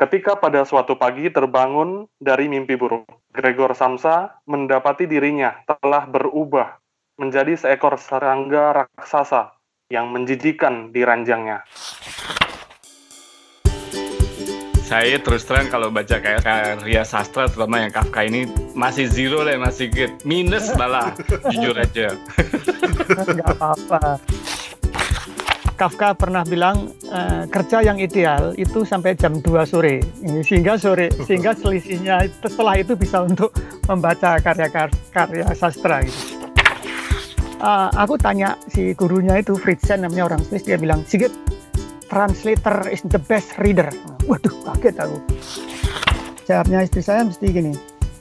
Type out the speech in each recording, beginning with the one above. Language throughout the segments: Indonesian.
Ketika pada suatu pagi terbangun dari mimpi buruk, Gregor Samsa mendapati dirinya telah berubah menjadi seekor serangga raksasa yang menjijikan di ranjangnya. Saya terus terang kalau baca kayak karya sastra terutama yang Kafka ini masih zero lah masih good. minus malah jujur aja. Nggak apa-apa. Kafka pernah bilang uh, kerja yang ideal itu sampai jam 2 sore sehingga sore sehingga selisihnya setelah itu bisa untuk membaca karya-karya sastra gitu. Uh, aku tanya si gurunya itu Fritzen namanya orang Swiss dia bilang Sigit translator is the best reader. Waduh kaget aku. Jawabnya istri saya mesti gini,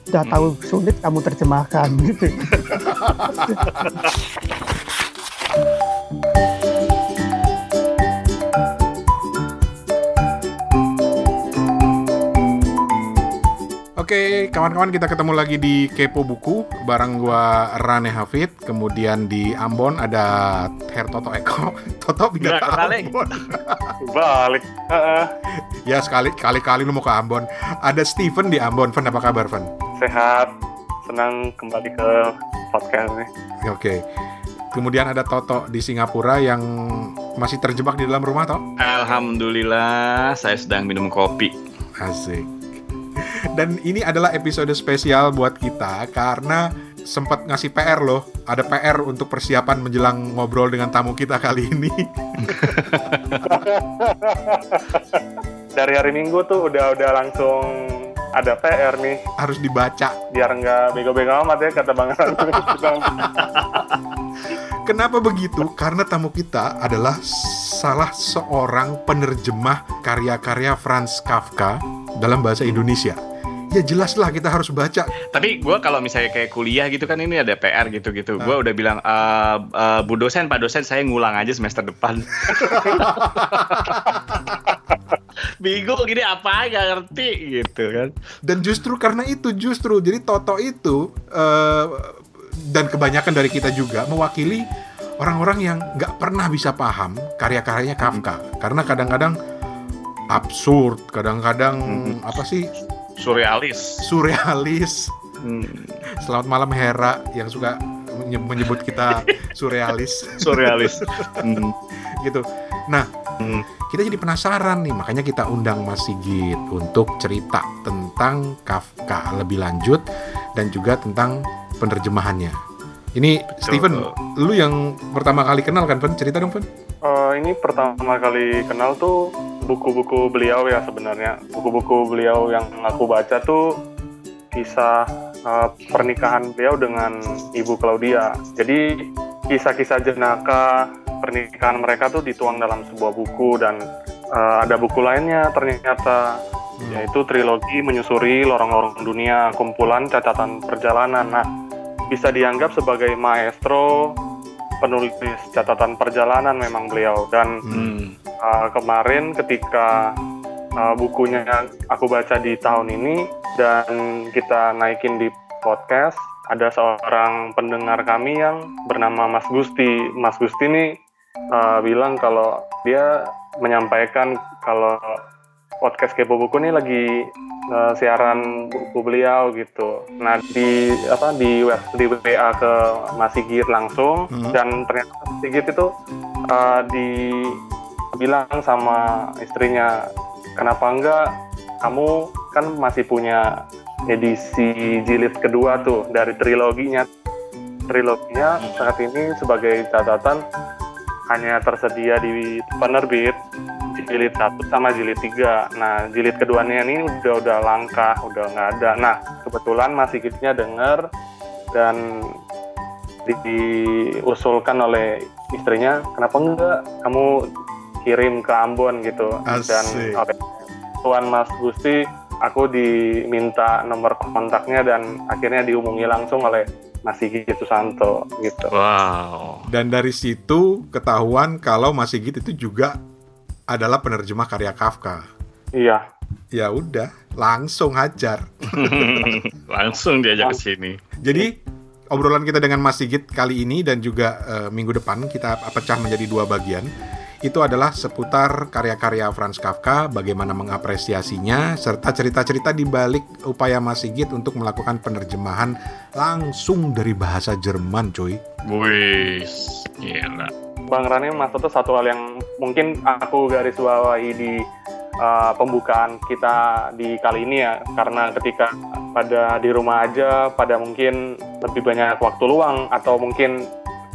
udah tahu sulit kamu terjemahkan gitu. Oke, kawan-kawan kita ketemu lagi di Kepo Buku bareng gua Rane Hafid. Kemudian di Ambon ada Her Toto Eko. Toto pindah ke Ambon. Balik. Uh, ya sekali kali kali lu mau ke Ambon. Ada Steven di Ambon. Fen apa kabar, Fen? Sehat. Senang kembali ke podcast ini. Oke. Kemudian ada Toto di Singapura yang masih terjebak di dalam rumah, toh? Alhamdulillah, saya sedang minum kopi. Asik. Dan ini adalah episode spesial buat kita karena sempat ngasih PR loh. Ada PR untuk persiapan menjelang ngobrol dengan tamu kita kali ini. Dari hari Minggu tuh udah udah langsung ada PR nih. Harus dibaca. Biar nggak bego-bego amat ya kata Bang Kenapa begitu? Karena tamu kita adalah salah seorang penerjemah karya-karya Franz Kafka dalam bahasa Indonesia ya jelas lah kita harus baca. Tapi gue kalau misalnya kayak kuliah gitu kan ini ada PR gitu-gitu. Nah. Gue udah bilang, e, uh, Bu dosen, Pak dosen saya ngulang aja semester depan. Bingung gini apa gak ngerti gitu kan. Dan justru karena itu justru jadi Toto itu uh, dan kebanyakan dari kita juga mewakili orang-orang yang nggak pernah bisa paham karya-karyanya Kafka karena kadang-kadang absurd, kadang-kadang hmm. apa sih surrealis. Surrealis. Hmm. Selamat malam Hera yang suka menyebut kita surrealis. surrealis. Hmm. gitu. Nah, hmm. kita jadi penasaran nih, makanya kita undang Mas Sigit untuk cerita tentang Kafka lebih lanjut dan juga tentang penerjemahannya. Ini Betul. Steven, lu yang pertama kali kenal kan, Pen? Cerita dong, Pen. Uh, ini pertama kali kenal tuh buku-buku beliau ya sebenarnya. Buku-buku beliau yang aku baca tuh kisah uh, pernikahan beliau dengan ibu Claudia. Jadi kisah-kisah jenaka pernikahan mereka tuh dituang dalam sebuah buku dan uh, ada buku lainnya ternyata hmm. yaitu trilogi menyusuri lorong-lorong dunia kumpulan catatan perjalanan. Nah bisa dianggap sebagai maestro penulis catatan perjalanan memang beliau dan hmm uh, kemarin ketika uh, bukunya aku baca di tahun ini dan kita naikin di podcast ada seorang pendengar kami yang bernama Mas Gusti. Mas Gusti ini uh, bilang kalau dia menyampaikan kalau podcast Kepo Buku ini lagi uh, siaran buku beliau gitu. Nah di apa di web di WA ke Mas Sigit langsung hmm. dan ternyata Sigit itu uh, di bilang sama istrinya kenapa enggak kamu kan masih punya edisi jilid kedua tuh dari triloginya triloginya saat ini sebagai catatan hanya tersedia di penerbit jilid satu sama jilid tiga. Nah jilid keduanya ini udah udah langka, udah nggak ada. Nah kebetulan masih kitnya dengar dan diusulkan oleh istrinya, kenapa enggak kamu kirim ke Ambon gitu Asik. dan oleh Tuan Mas Gusti aku diminta nomor kontaknya dan akhirnya dihubungi langsung oleh Mas Sigit Susanto gitu. Wow. Dan dari situ ketahuan kalau Mas Sigit itu juga adalah penerjemah karya Kafka. Iya. Ya udah, langsung hajar. langsung diajak ke sini. Jadi obrolan kita dengan Mas Sigit kali ini dan juga uh, minggu depan kita pecah menjadi dua bagian. itu adalah seputar karya-karya Franz Kafka, bagaimana mengapresiasinya, serta cerita-cerita di balik upaya Mas Sigit untuk melakukan penerjemahan langsung dari bahasa Jerman, cuy. Wih, gila. Bang Rani Mas Toto satu hal yang mungkin aku garis bawahi di uh, pembukaan kita di kali ini ya karena ketika pada di rumah aja pada mungkin lebih banyak waktu luang atau mungkin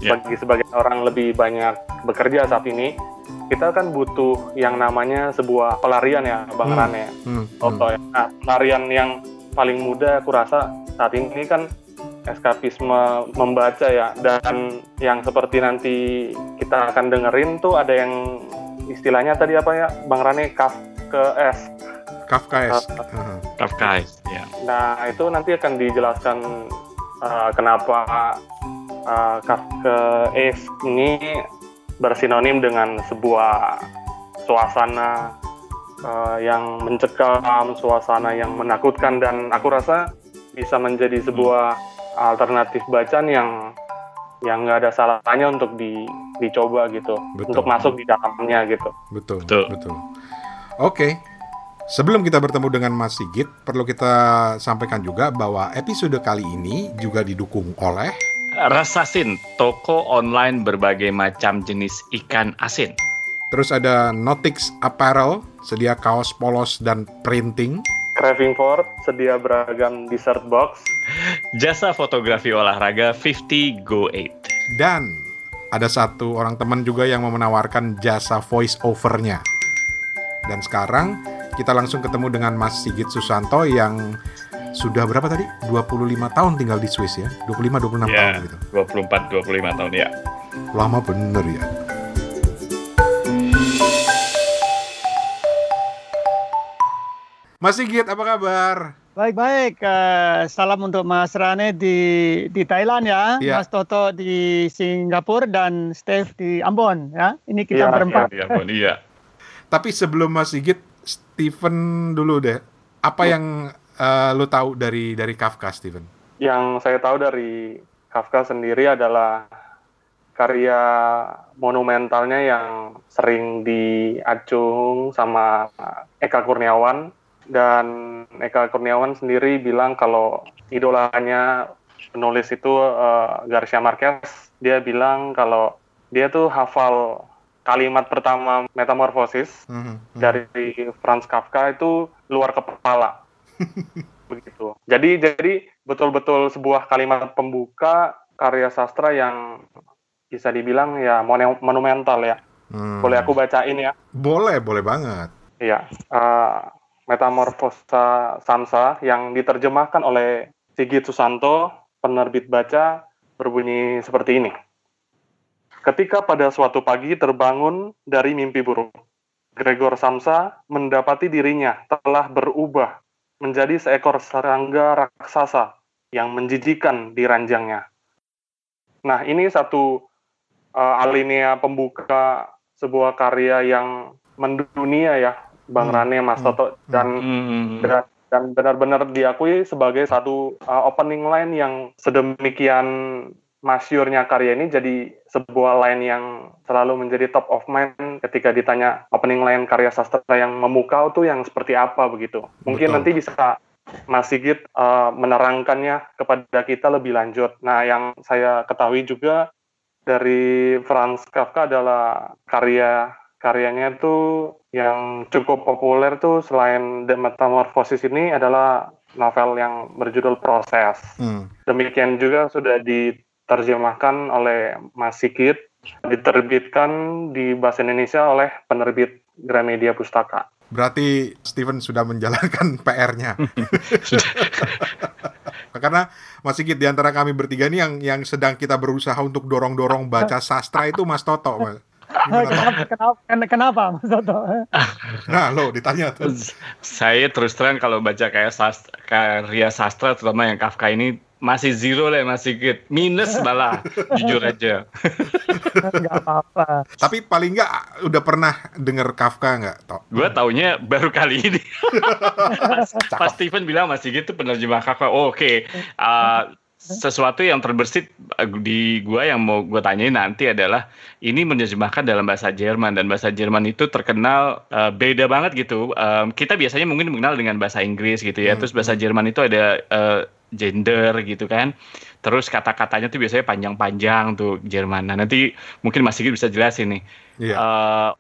Ya. bagi sebagian orang lebih banyak bekerja saat ini kita kan butuh yang namanya sebuah pelarian ya Bang Hmm. Rani ya Hmm, Toto ya. Nah, pelarian yang paling mudah aku rasa saat ini kan eskapisme membaca ya dan yang seperti nanti kita akan dengerin tuh ada yang istilahnya tadi apa ya Bang Rane kaf ke S. Kafkaes. Ah. Heeh. Kafkais, ya. Nah, itu nanti akan dijelaskan uh, kenapa uh, kaf ke S ini bersinonim dengan sebuah suasana uh, yang mencekam, suasana yang menakutkan dan aku rasa bisa menjadi sebuah alternatif bacaan yang yang nggak ada salahnya untuk di, dicoba gitu, Betul. untuk masuk di dalamnya gitu. Betul, Betul. betul. Oke. Sebelum kita bertemu dengan Mas Sigit, perlu kita sampaikan juga bahwa episode kali ini juga didukung oleh Rasasin, toko online berbagai macam jenis ikan asin. terus ada Notix Apparel, sedia kaos polos dan printing. Craving for sedia beragam dessert box. Jasa fotografi olahraga 50 Go 8. Dan ada satu orang teman juga yang mau menawarkan jasa voice overnya. Dan sekarang kita langsung ketemu dengan Mas Sigit Susanto yang sudah berapa tadi? 25 tahun tinggal di Swiss ya? 25-26 Ya. tahun gitu. 24-25 tahun ya. Lama bener ya. Mas Sigit, apa kabar? Baik-baik, eh, salam untuk Mas Rane di di Thailand ya, Iya. Mas Toto di Singapura dan Steve di Ambon ya. Ini kita Iya, berempat. Ya ampun, iya. Tapi sebelum Mas Sigit, Steven dulu deh. Apa yang eh, lu tahu dari dari Kafka, Steven? Yang saya tahu dari Kafka sendiri adalah karya monumentalnya yang sering diacung sama Eka Kurniawan dan Eka Kurniawan sendiri bilang kalau idolanya penulis itu eh, Garcia Marquez dia bilang kalau dia tuh hafal kalimat pertama Metamorphosis Mhm, mhm. dari Franz Kafka itu luar kepala. Begitu. Jadi jadi betul-betul sebuah kalimat pembuka karya sastra yang bisa dibilang ya monu- monumental ya. Hmm. Boleh aku bacain ya? Boleh, boleh banget. Iya. Eh, Metamorfosa Samsa yang diterjemahkan oleh Sigit Susanto, penerbit baca, berbunyi seperti ini. Ketika pada suatu pagi terbangun dari mimpi buruk, Gregor Samsa mendapati dirinya telah berubah menjadi seekor serangga raksasa yang menjijikan di ranjangnya. Nah, ini satu uh, alinea pembuka sebuah karya yang mendunia ya, Bang Hmm, Rane, Mas hmm, Toto, dan Hmm. dan, dan benar-benar diakui sebagai satu uh, opening line yang sedemikian masyurnya karya ini jadi sebuah line yang selalu menjadi top of mind ketika ditanya opening line karya sastra yang memukau tuh yang seperti apa begitu. Mungkin Betul. nanti bisa Mas Sigit uh, menerangkannya kepada kita lebih lanjut. Nah, yang saya ketahui juga dari Franz Kafka adalah karya karyanya itu yang cukup populer tuh selain The Metamorphosis ini adalah novel yang berjudul Proses. Hmm. Demikian juga sudah diterjemahkan oleh Mas Sigit, diterbitkan di bahasa Indonesia oleh penerbit Gramedia Pustaka. Berarti Steven sudah menjalankan PR-nya. Karena Mas Sigit di antara kami bertiga ini yang yang sedang kita berusaha untuk dorong-dorong baca sastra itu Mas Toto. Mas. Kenapa, kenapa, ken- kenapa Mas Toto? Nah, lo ditanya tuh. Saya terus terang kalau baca kayak sastra, karya sastra terutama yang Kafka ini masih zero lah masih sedikit minus malah jujur aja Nggak apa-apa. Tapi paling nggak udah pernah denger Kafka nggak, Tok? gue taunya baru kali ini pas, pas Steven bilang masih gitu penerjemah Kafka oh, oke Uh, sesuatu yang terbersit eh, di gua yang mau gue tanyain nanti adalah ini menerjemahkan dalam bahasa Jerman dan bahasa Jerman itu terkenal uh, beda banget gitu. Um, kita biasanya mungkin mengenal dengan bahasa Inggris gitu ya. Hmm, Terus bahasa Jerman itu ada uh, gender gitu kan. Terus kata-katanya tuh biasanya panjang-panjang tuh Jerman. Nah, nanti mungkin Mas Sigit bisa jelasin nih. Iya. Eh,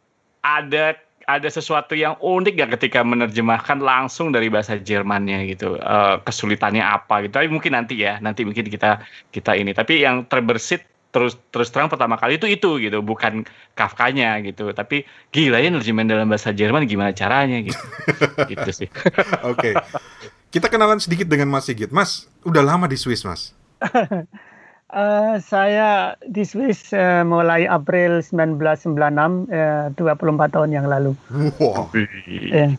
ada ada sesuatu yang unik gak ketika menerjemahkan langsung dari bahasa Jermannya gitu Eh, kesulitannya apa gitu tapi mungkin nanti ya nanti mungkin kita kita ini tapi yang terbersit terus terus terang pertama kali itu itu gitu bukan Kafkanya gitu tapi gila ya nerjemahin dalam bahasa Jerman gimana caranya gitu gitu sih Oke. Kita kenalan sedikit dengan Mas Sigit. Mas, udah lama di Swiss, Mas. Eh, saya di Swiss eh, mulai April 1996, eh, 24 tahun yang lalu. Wow. Eh,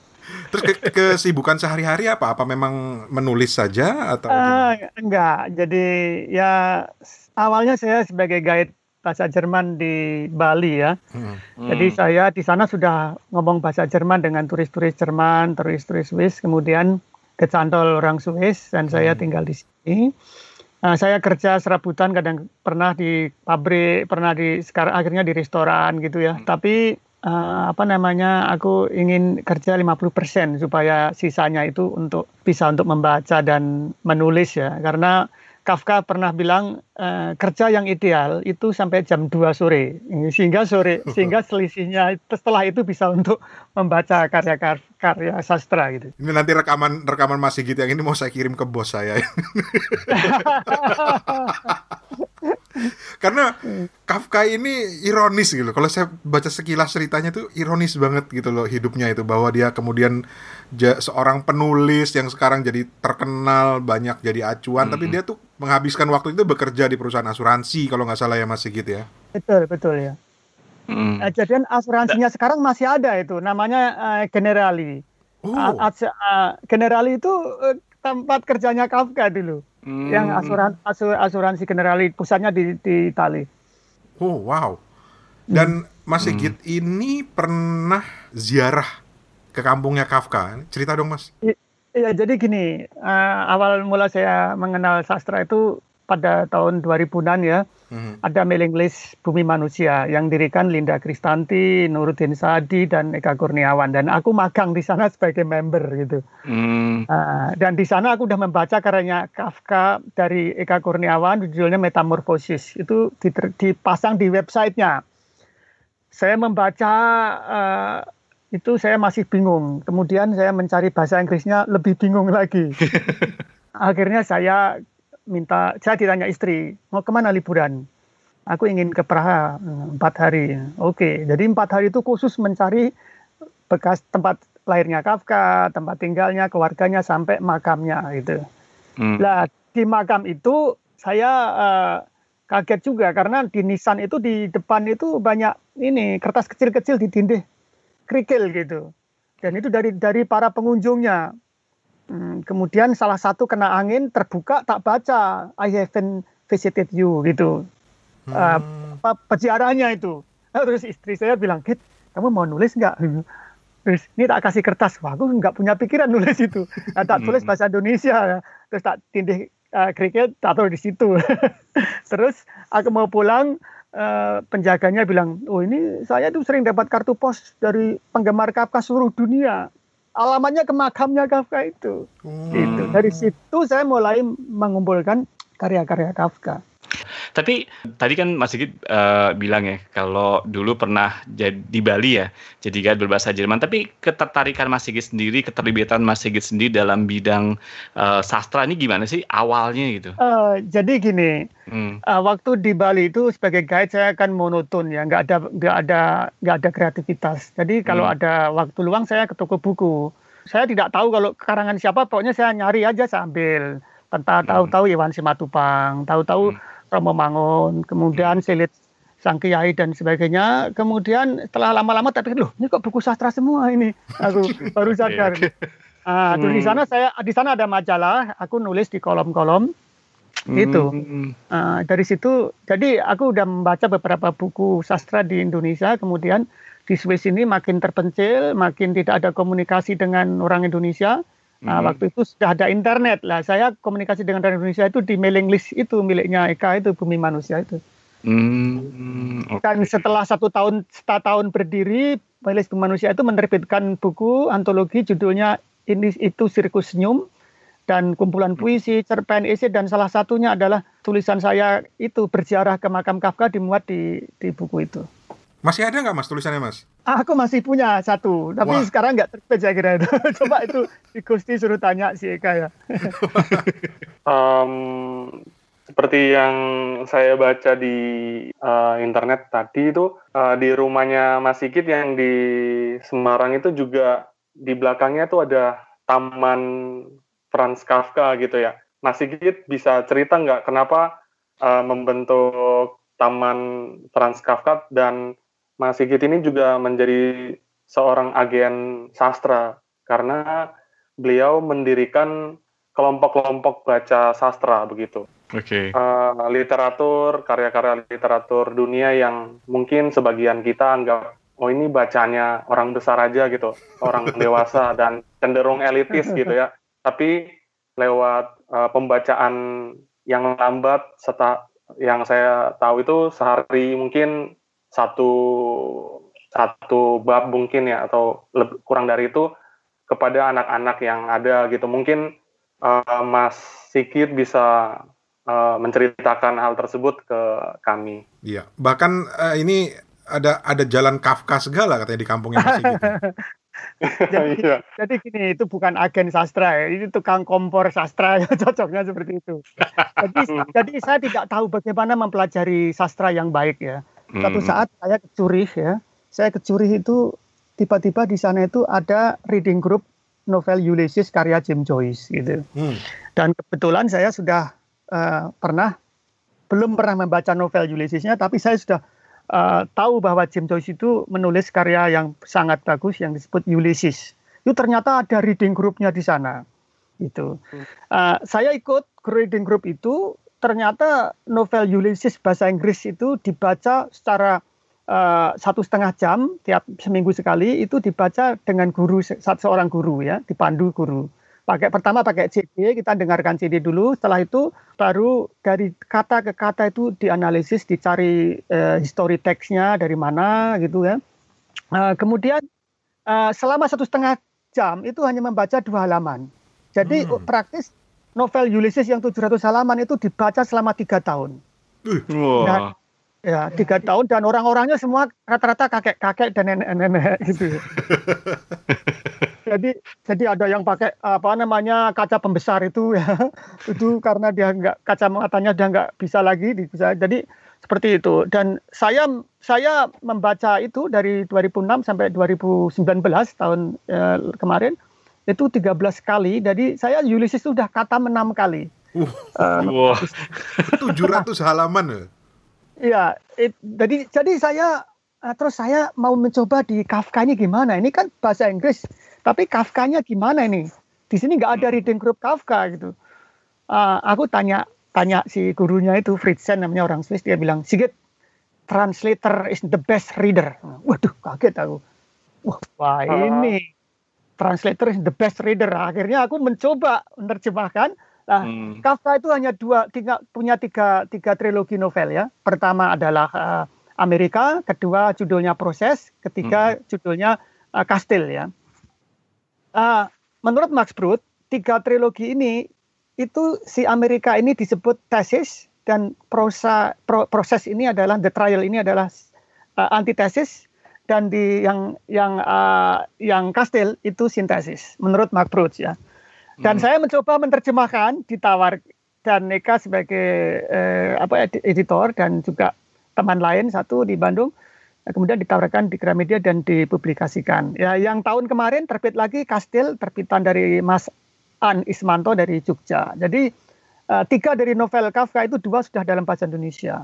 Terus ke kesibukan sehari-hari apa? Apa memang menulis saja atau gimana? eh, enggak, jadi ya awalnya saya sebagai guide bahasa Jerman di Bali ya. Hmm. Jadi saya di sana sudah ngomong bahasa Jerman dengan turis-turis Jerman, turis-turis Swiss, kemudian kecantol orang Swiss dan saya Hmm. tinggal di sini. Nah, saya kerja serabutan kadang pernah di pabrik, pernah di sekarang akhirnya di restoran gitu ya. Tapi eh, apa namanya? Aku ingin kerja 50% supaya sisanya itu untuk bisa untuk membaca dan menulis ya. Karena Kafka pernah bilang eh, kerja yang ideal itu sampai jam 2 sore. Sehingga sore sehingga selisihnya setelah itu bisa untuk membaca karya-karya sastra gitu. Ini nanti rekaman rekaman Mas Sigit yang ini mau saya kirim ke bos saya. Karena Kafka ini ironis gitu. Kalau saya baca sekilas ceritanya tuh ironis banget gitu loh hidupnya itu bahwa dia kemudian seorang penulis yang sekarang jadi terkenal banyak jadi acuan, tapi dia tuh menghabiskan waktu itu bekerja di perusahaan asuransi kalau nggak salah ya Mas Sigit ya. Betul, betul ya. Hmm. Eh, Jadi asuransinya sekarang masih ada itu, namanya eh, Generali. Oh, eh, Generali itu eh, tempat kerjanya Kafka dulu, Hmm. yang asuran, asu- asuransi Generali pusatnya di, di Itali. oh wow. Dan Mas Sigit ini pernah ziarah ke kampungnya Kafka. Cerita dong Mas. Iya, jadi gini, eh, awal mula saya mengenal sastra itu pada tahun 2000-an ya, Mhm. ada mailing list Bumi Manusia yang dirikan Linda Kristanti, Nuruddin Sadi, dan Eka Kurniawan. Dan aku magang di sana sebagai member gitu. Hmm. Ah, dan di sana aku sudah membaca karyanya Kafka dari Eka Kurniawan, judulnya Metamorphosis. Itu dipasang di websitenya. Saya membaca eh, itu saya masih bingung. Kemudian saya mencari bahasa Inggrisnya lebih bingung lagi. Akhirnya saya minta, saya ditanya istri, mau ke mana liburan? Aku ingin ke Praha hmm, empat hari. Oke, jadi empat hari itu khusus mencari bekas tempat lahirnya Kafka, tempat tinggalnya, keluarganya sampai makamnya gitu. Hmm. Lah di makam itu saya eh, kaget juga karena di nisan itu di depan itu banyak ini kertas kecil-kecil di dinding kerikil gitu. Dan itu dari dari para pengunjungnya. Hmm, kemudian salah satu kena angin terbuka tak baca I haven't visited you gitu. Eh, apa peziarahnya itu. Nah, Terus istri saya bilang, Kit, kamu mau nulis nggak? Terus ini tak kasih kertas, wah aku nggak punya pikiran nulis itu. Nah, tak tulis bahasa Indonesia, terus tak tindih uh, kriket, tak taruh di situ. terus aku mau pulang, eh, penjaganya bilang, oh ini saya tuh sering dapat kartu pos dari penggemar Kafka seluruh dunia. Alamatnya ke makamnya Kafka itu. Oh. Gitu. Dari situ saya mulai mengumpulkan karya-karya Kafka. Tapi tadi kan Mas Sigit eh, bilang ya kalau dulu pernah jadi di Bali ya, jadi guide berbahasa Jerman. Tapi ketertarikan Mas Sigit sendiri, keterlibatan Mas Sigit sendiri dalam bidang eh, sastra ini gimana sih awalnya gitu? Eh, jadi gini, Hmm. eh, waktu di Bali itu sebagai guide saya kan monoton ya, nggak ada nggak ada nggak ada kreativitas. Jadi kalau Hmm. ada waktu luang saya ke toko buku. Saya tidak tahu kalau karangan siapa, pokoknya saya nyari aja sambil tentang tahu-tahu Iwan Simatupang, tahu-tahu Romo Mangun, kemudian Silit Sang Kiai dan sebagainya. Kemudian setelah lama-lama tapi loh, ini kok buku sastra semua ini. Aku baru sadar. Ah, terus di sana saya di sana ada majalah, aku nulis di kolom-kolom. Hmm. Ah, dari situ, jadi aku udah membaca beberapa buku sastra di Indonesia, kemudian di Swiss ini makin terpencil, makin tidak ada komunikasi dengan orang Indonesia. Nah, Hmm. waktu itu sudah ada internet lah. Saya komunikasi dengan Radio Indonesia itu di mailing list itu miliknya Eka itu Bumi Manusia itu. Hmm, oke. Dan setelah satu tahun setelah tahun berdiri, mailing list Bumi Manusia itu menerbitkan buku antologi judulnya ini itu Sirkus Senyum dan kumpulan puisi, cerpen, esai dan salah satunya adalah tulisan saya itu berziarah ke makam Kafka dimuat di di buku itu. Masih ada nggak mas tulisannya mas? Aku masih punya satu, tapi Wah. sekarang nggak terbit saya kira itu. Coba itu di Gusti suruh tanya si Eka ya. Em, seperti yang saya baca di eh, internet tadi itu eh, di rumahnya Mas Sigit yang di Semarang itu juga di belakangnya tuh ada taman Franz Kafka gitu ya. Mas Sigit bisa cerita nggak kenapa eh, membentuk taman Franz Kafka dan Mas Sigit ini juga menjadi seorang agen sastra karena beliau mendirikan kelompok-kelompok baca sastra begitu. Oke. Eh, literatur, karya-karya literatur dunia yang mungkin sebagian kita anggap oh ini bacanya orang besar aja gitu, orang dewasa dan cenderung elitis gitu ya. Tapi lewat eh, pembacaan yang lambat, serta yang saya tahu itu sehari mungkin satu satu bab mungkin ya atau lebih, kurang dari itu kepada anak-anak yang ada gitu. Mungkin eh, Mas Sigit bisa eh, menceritakan hal tersebut ke kami. Iya. Bahkan eh, ini ada ada jalan Kafka segala katanya di kampungnya masih gitu. Jadi, Iya. jadi gini, itu bukan agen sastra ya, ini tukang kompor sastra ya, cocoknya seperti itu. Jadi, jadi saya tidak tahu bagaimana mempelajari sastra yang baik ya. Suatu Hmm. saat saya ke Zurich ya, saya ke Zurich itu tiba-tiba di sana itu ada reading group novel Ulysses karya James Joyce gitu. Hmm. Dan kebetulan saya sudah eh, pernah belum pernah membaca novel Ulyssesnya, tapi saya sudah eh, tahu bahwa James Joyce itu menulis karya yang sangat bagus yang disebut Ulysses. Itu ternyata ada reading groupnya di sana. Itu. Eh, saya ikut reading group itu. Ternyata novel Ulysses bahasa Inggris itu dibaca secara eh, satu setengah jam tiap seminggu sekali itu dibaca dengan guru se- seorang guru ya dipandu guru. Pakai pertama pakai CD kita dengarkan CD dulu. Setelah itu baru dari kata ke kata itu dianalisis dicari eh, history text-nya dari mana gitu ya. Eh, kemudian eh, selama satu setengah jam itu hanya membaca dua halaman. Jadi Hmm. praktis novel Ulysses yang 700 halaman itu dibaca selama tiga tahun. Wah. ya tiga tahun dan orang-orangnya semua rata-rata kakek-kakek dan nenek-nenek gitu. Jadi jadi ada yang pakai apa namanya kaca pembesar itu ya. Itu karena dia nggak kaca matanya dia nggak bisa lagi bisa jadi seperti itu. Dan saya saya membaca itu dari 2006 sampai 2019 tahun eh, kemarin itu 13 kali jadi saya Ulysses itu udah kata enam kali Uh, Eh, Wah. 700 halaman loh. Iya, jadi jadi saya eh, terus saya mau mencoba di Kafka ini gimana? Ini kan bahasa Inggris, tapi Kafkanya gimana ini? Di sini nggak ada reading group Kafka gitu. Ah, aku tanya tanya si gurunya itu Fritzen namanya orang Swiss dia bilang Sigit translator is the best reader. Waduh kaget aku. Wah, wah ini translator is the best reader. Akhirnya aku mencoba menerjemahkan. Nah, Hmm. Kafka itu hanya dua, tiga, punya tiga, tiga trilogi novel ya. Pertama adalah eh, Amerika, kedua judulnya Proses, ketiga judulnya eh, Kastil ya. Ah, menurut Max Brod, tiga trilogi ini itu si Amerika ini disebut tesis dan prosa pro- proses ini adalah the trial ini adalah eh, antitesis dan di yang yang eh, yang Kastil itu sintesis menurut Max Brod ya. Dan Hmm. saya mencoba menerjemahkan, ditawar dan Neka sebagai eh, apa edi- editor dan juga teman lain satu di Bandung, kemudian ditawarkan di Gramedia dan dipublikasikan. Ya, yang tahun kemarin terbit lagi Kastil terbitan dari Mas An Ismanto dari Jogja. Jadi eh, tiga dari novel Kafka itu dua sudah dalam bahasa Indonesia.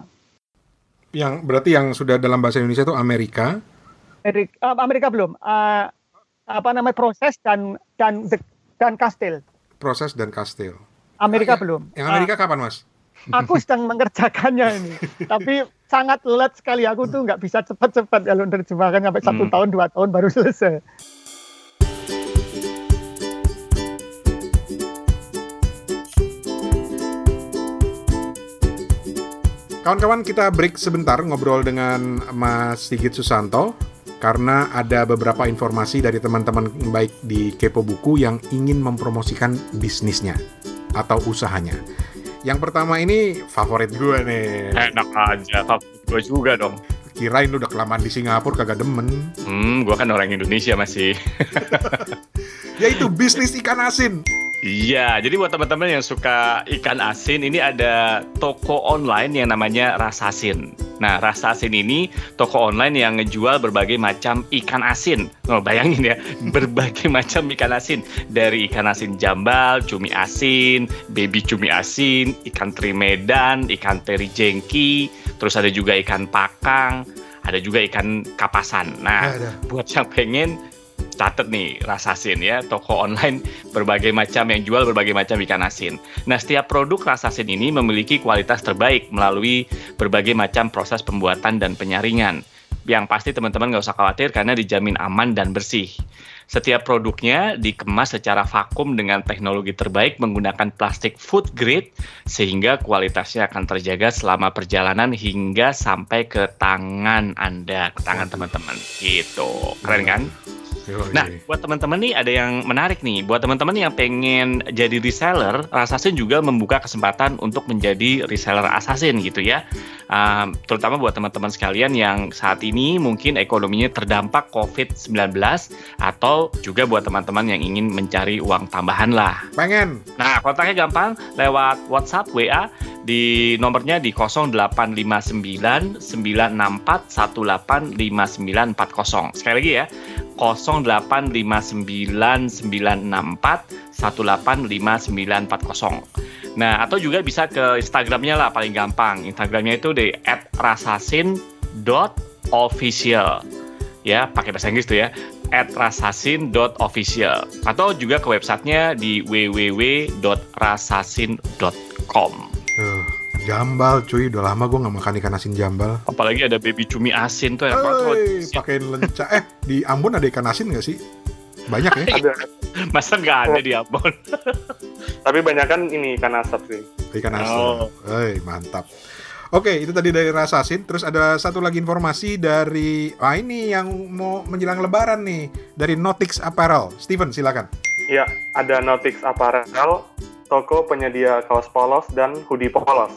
Yang berarti yang sudah dalam bahasa Indonesia itu Amerika. Amerika, eh, Amerika belum. Uh, apa namanya proses dan dan dan kastil. Proses dan kastil. Amerika ah, ya. belum. Yang Amerika uh, kapan, Mas? Aku sedang mengerjakannya ini, tapi sangat lelet sekali. Aku tuh nggak bisa cepat-cepat kalau terjemahkan sampai satu hmm. tahun dua tahun baru selesai. Kawan-kawan kita break sebentar ngobrol dengan Mas Sigit Susanto karena ada beberapa informasi dari teman-teman baik di Kepo Buku yang ingin mempromosikan bisnisnya atau usahanya. Yang pertama ini favorit gue nih. Enak aja, favorit gue juga dong. Kirain lu udah kelamaan di Singapura kagak demen. Hmm, gue kan orang Indonesia masih. Yaitu bisnis ikan asin. Iya, jadi buat teman-teman yang suka ikan asin, ini ada toko online yang namanya Rasasin. Nah, Rasasin ini toko online yang ngejual berbagai macam ikan asin. Oh, bayangin ya, berbagai macam ikan asin. Dari ikan asin jambal, cumi asin, baby cumi asin, ikan teri medan, ikan teri jengki, terus ada juga ikan pakang, ada juga ikan kapasan. Nah, Ada. buat yang pengen catet nih Rasasin ya toko online berbagai macam yang jual berbagai macam ikan asin. Nah setiap produk Rasasin ini memiliki kualitas terbaik melalui berbagai macam proses pembuatan dan penyaringan. Yang pasti teman-teman nggak usah khawatir karena dijamin aman dan bersih. Setiap produknya dikemas secara vakum dengan teknologi terbaik menggunakan plastik food grade sehingga kualitasnya akan terjaga selama perjalanan hingga sampai ke tangan Anda, ke tangan teman-teman. Gitu. Keren kan? Nah, buat teman-teman nih ada yang menarik nih. Buat teman-teman yang pengen jadi reseller, Rasasin juga membuka kesempatan untuk menjadi reseller Assassin gitu ya. Um, terutama buat teman-teman sekalian yang saat ini mungkin ekonominya terdampak COVID-19 atau juga buat teman-teman yang ingin mencari uang tambahan lah. pengen. Nah, kontaknya gampang lewat WhatsApp, WA di nomornya di 0859 964 185940. Sekali lagi ya, 0859 964 185940. Nah, atau juga bisa ke Instagramnya lah paling gampang. Instagramnya itu di @rasasin.official. Ya, pakai bahasa Inggris tuh ya rasasin.official atau juga ke websitenya di www.rasasin.com jambal cuy, udah lama gue nggak makan ikan asin jambal. apalagi ada baby cumi asin tuh enak banget pakein lenca. Eh, di Ambon ada ikan asin nggak sih? Banyak ya? Ada. masa nggak ada di Ambon Tapi banyak kan ini ikan asap sih. Ikan asin. Oh. Hei, mantap. Oke, itu tadi dari Rasasin. Terus ada satu lagi informasi dari... Wah, ini yang mau menjelang lebaran nih. Dari Notix Apparel. Steven, silakan. Ya, ada Nautix Apparel, toko penyedia kaos polos dan hoodie polos.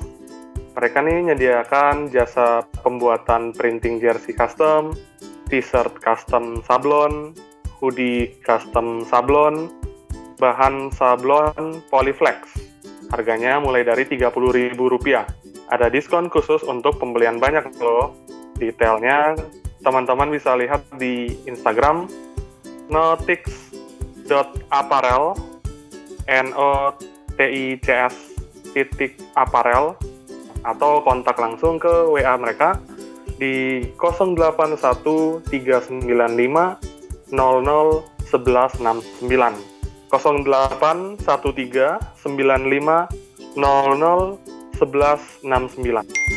Mereka nih menyediakan jasa pembuatan printing jersey custom, t-shirt custom sablon, hoodie custom sablon, bahan sablon polyflex. Harganya mulai dari Rp30.000. Ada diskon khusus untuk pembelian banyak loh. Detailnya teman-teman bisa lihat di Instagram notix.apparel n o t i c s titik apparel atau kontak langsung ke WA mereka di 081 395 00 1169 0813 95 00 1169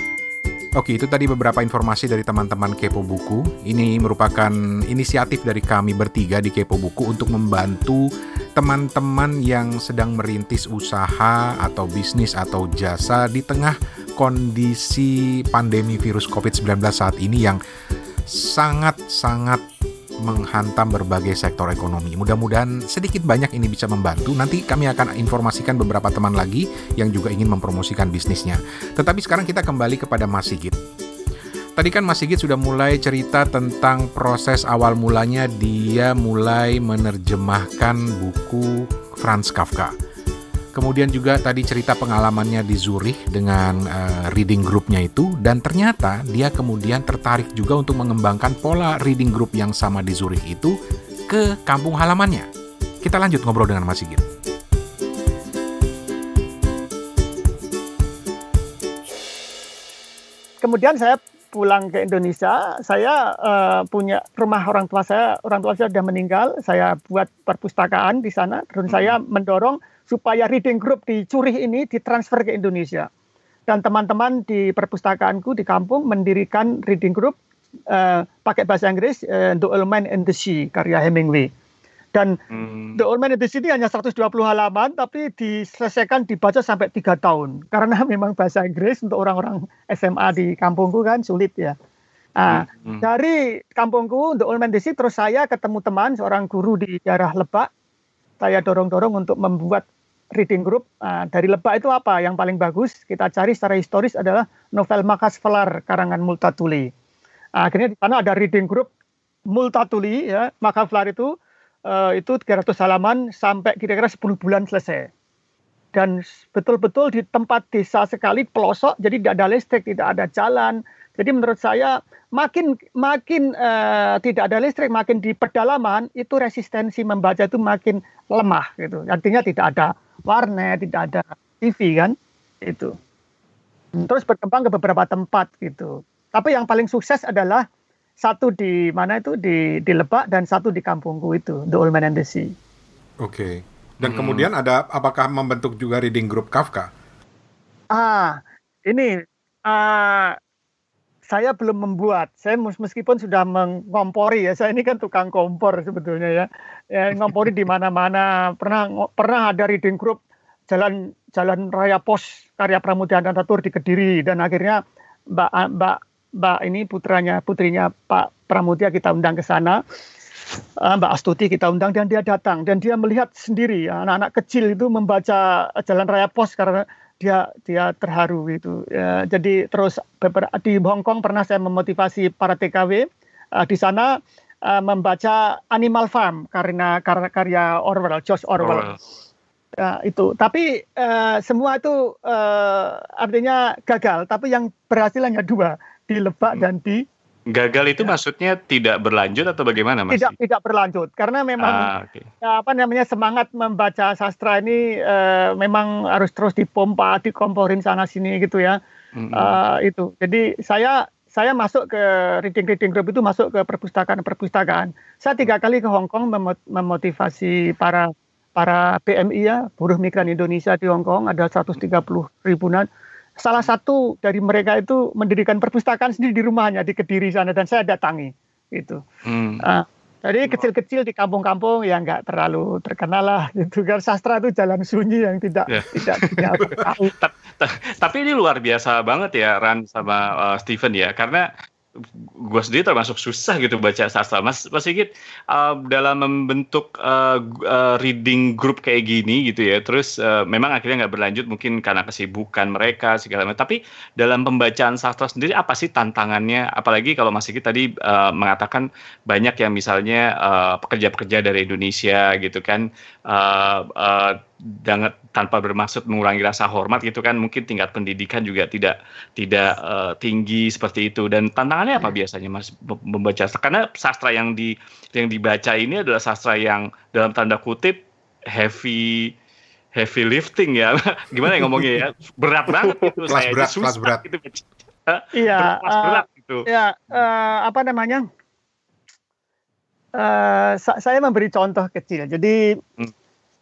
Oke, itu tadi beberapa informasi dari teman-teman Kepo Buku. Ini merupakan inisiatif dari kami bertiga di Kepo Buku untuk membantu teman-teman yang sedang merintis usaha atau bisnis atau jasa di tengah kondisi pandemi virus COVID-19 saat ini yang sangat-sangat menghantam berbagai sektor ekonomi. Mudah-mudahan sedikit banyak ini bisa membantu. Nanti kami akan informasikan beberapa teman lagi yang juga ingin mempromosikan bisnisnya. Tetapi sekarang kita kembali kepada Mas Sigit. Tadi kan Mas Sigit sudah mulai cerita tentang proses awal mulanya dia mulai menerjemahkan buku Franz Kafka. Kemudian juga tadi cerita pengalamannya di Zurich dengan uh, reading groupnya itu dan ternyata dia kemudian tertarik juga untuk mengembangkan pola reading group yang sama di Zurich itu ke kampung halamannya. Kita lanjut ngobrol dengan Mas Sigit. Kemudian saya pulang ke Indonesia, saya uh, punya rumah orang tua saya, orang tua saya sudah meninggal, saya buat perpustakaan di sana, dan saya mendorong supaya reading group di Zurich ini ditransfer ke Indonesia. Dan teman-teman di perpustakaanku di kampung mendirikan reading group uh, pakai bahasa Inggris uh, The Old Man and the Sea karya Hemingway. Dan Hmm. The Old Man in the Sea ini hanya 120 halaman, tapi diselesaikan dibaca sampai tiga tahun. Karena memang bahasa Inggris untuk orang-orang SMA di kampungku kan sulit ya. Nah, Hmm. dari kampungku The Old Man in the Sea, terus saya ketemu teman seorang guru di daerah Lebak. Saya dorong-dorong untuk membuat reading group. Nah, dari Lebak itu apa yang paling bagus? Kita cari secara historis adalah novel Makas Velar karangan Multatuli. Nah, akhirnya di sana ada reading group Multatuli ya, Makas Velar itu eh, itu 300 halaman sampai kira-kira 10 bulan selesai. Dan betul-betul di tempat desa sekali pelosok, jadi tidak ada listrik, tidak ada jalan. Jadi menurut saya makin makin eh, tidak ada listrik, makin di pedalaman itu resistensi membaca itu makin lemah gitu. Artinya tidak ada warnet, tidak ada TV kan, itu. Terus berkembang ke beberapa tempat gitu. Tapi yang paling sukses adalah satu di mana itu di di Lebak dan satu di kampungku itu The Old Man and the Sea. Oke. Dan Hmm. kemudian ada apakah membentuk juga reading group Kafka? Ah, ini ah, saya belum membuat. Saya mes- meskipun sudah mengompori ya, saya ini kan tukang kompor sebetulnya ya. Ya ngompori di mana-mana. Pernah pernah ada reading group jalan jalan raya pos karya Pramudia Anantatur di Kediri dan akhirnya Mbak Mbak Mbak ini putranya putrinya Pak Pramudia kita undang ke sana. Eh, Mbak Astuti kita undang dan dia datang dan dia melihat sendiri anak-anak kecil itu membaca Jalan Raya Pos karena dia dia terharu gitu. Ya, jadi terus di Hong Kong pernah saya memotivasi para TKW eh, di sana eh, membaca Animal Farm karena karena karya Orwell, George Orwell. Orwell. Ya, itu. Tapi eh, semua itu eh, artinya gagal. Tapi yang berhasil hanya dua di Lebak Hmm. dan di Gagal itu Ya. maksudnya tidak berlanjut atau bagaimana Mas? tidak tidak berlanjut karena memang Ah, oke. ya, apa namanya semangat membaca sastra ini eh, memang harus terus dipompa, dikomporin sana sini gitu ya. Mm-mm. Eh, itu. Jadi saya saya masuk ke reading reading group itu masuk ke perpustakaan perpustakaan. Saya tiga kali ke Hong Kong memo- memotivasi para para PMI ya buruh migran Indonesia di Hong Kong ada 130 ribuan. Salah satu dari mereka itu mendirikan perpustakaan sendiri di rumahnya di Kediri sana dan saya datangi itu. Hmm. Ah, jadi kecil-kecil di kampung-kampung yang nggak terlalu terkenal lah gitu kan sastra itu jalan sunyi yang tidak Ya. tidak tidak tahu. Tapi ini luar biasa banget ya Ran sama uh, Steven ya karena gue sendiri termasuk susah gitu baca sastra. Mas Mas Sigit uh, dalam membentuk uh, uh, reading group kayak gini gitu ya. Terus uh, memang akhirnya nggak berlanjut mungkin karena kesibukan mereka segala macam. Tapi dalam pembacaan sastra sendiri apa sih tantangannya? Apalagi kalau Mas Sigit tadi uh, mengatakan banyak yang misalnya uh, pekerja-pekerja dari Indonesia gitu kan uh, uh, dengan tanpa bermaksud mengurangi rasa hormat gitu kan mungkin tingkat pendidikan juga tidak tidak uh, tinggi seperti itu dan tantangannya apa biasanya mas mem- membaca karena sastra yang di yang dibaca ini adalah sastra yang dalam tanda kutip heavy heavy lifting ya gimana ya ngomongnya ya berat banget itu Kelas saya berat, susah kelas berat. gitu. Iya, kelas eh, berat gitu ya eh, apa namanya? Eh, sa- saya memberi contoh kecil. Jadi Hmm.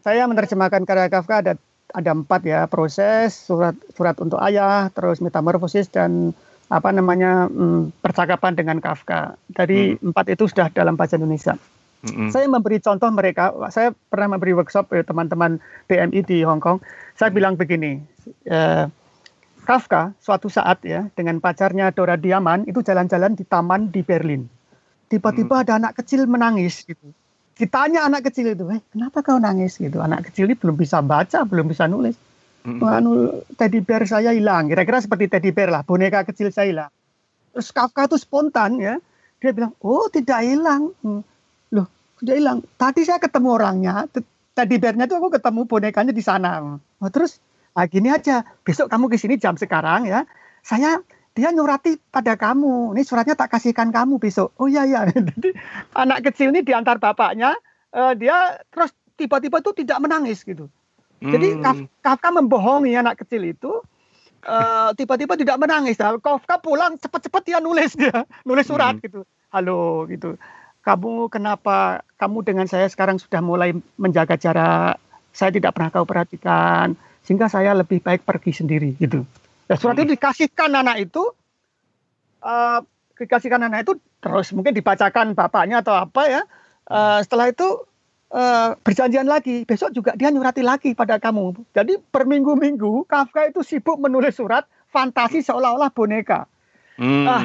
Saya menerjemahkan karya Kafka ada ada empat ya proses surat surat untuk ayah, terus metamorfosis dan apa namanya hmm, percakapan dengan Kafka. Dari empat itu sudah dalam bahasa Indonesia. Mm-mm. Saya memberi contoh mereka. Saya pernah memberi workshop eh, teman-teman PMI di Hong Kong. Saya bilang begini, eh, Kafka suatu saat ya dengan pacarnya Dora Diaman itu jalan-jalan di taman di Berlin. Tiba-tiba ada anak kecil menangis gitu. Ditanya anak kecil itu, eh kenapa kau nangis gitu? Anak kecil ini belum bisa baca, belum bisa nulis. Anu, teddy bear saya hilang. Kira-kira seperti teddy bear lah, boneka kecil saya hilang. Terus Kafka itu spontan ya, dia bilang, oh tidak hilang. Hmm. Loh, tidak hilang. Tadi saya ketemu orangnya, teddy bearnya itu aku ketemu bonekanya di sana. Oh, terus, ah, gini aja, besok kamu ke sini jam sekarang ya, saya dia nyurati pada kamu. Ini suratnya tak kasihkan kamu besok. Oh iya iya. Jadi anak kecil ini diantar bapaknya, eh, dia terus tiba-tiba tuh tidak menangis gitu. Jadi Hmm. Kaf- Kafka membohongi anak kecil itu eh, tiba-tiba tidak menangis. Nah, Kafka pulang cepat-cepat dia nulis dia, nulis surat Hmm. gitu. Halo gitu. Kamu kenapa kamu dengan saya sekarang sudah mulai menjaga jarak? Saya tidak pernah kau perhatikan sehingga saya lebih baik pergi sendiri gitu. Nah, surat itu dikasihkan anak itu eh, dikasihkan anak itu terus mungkin dibacakan bapaknya atau apa ya. Eh, setelah itu uh, berjanjian lagi, besok juga dia nyurati lagi pada kamu. Jadi per minggu-minggu Kafka itu sibuk menulis surat fantasi seolah-olah boneka. Hmm. Ah,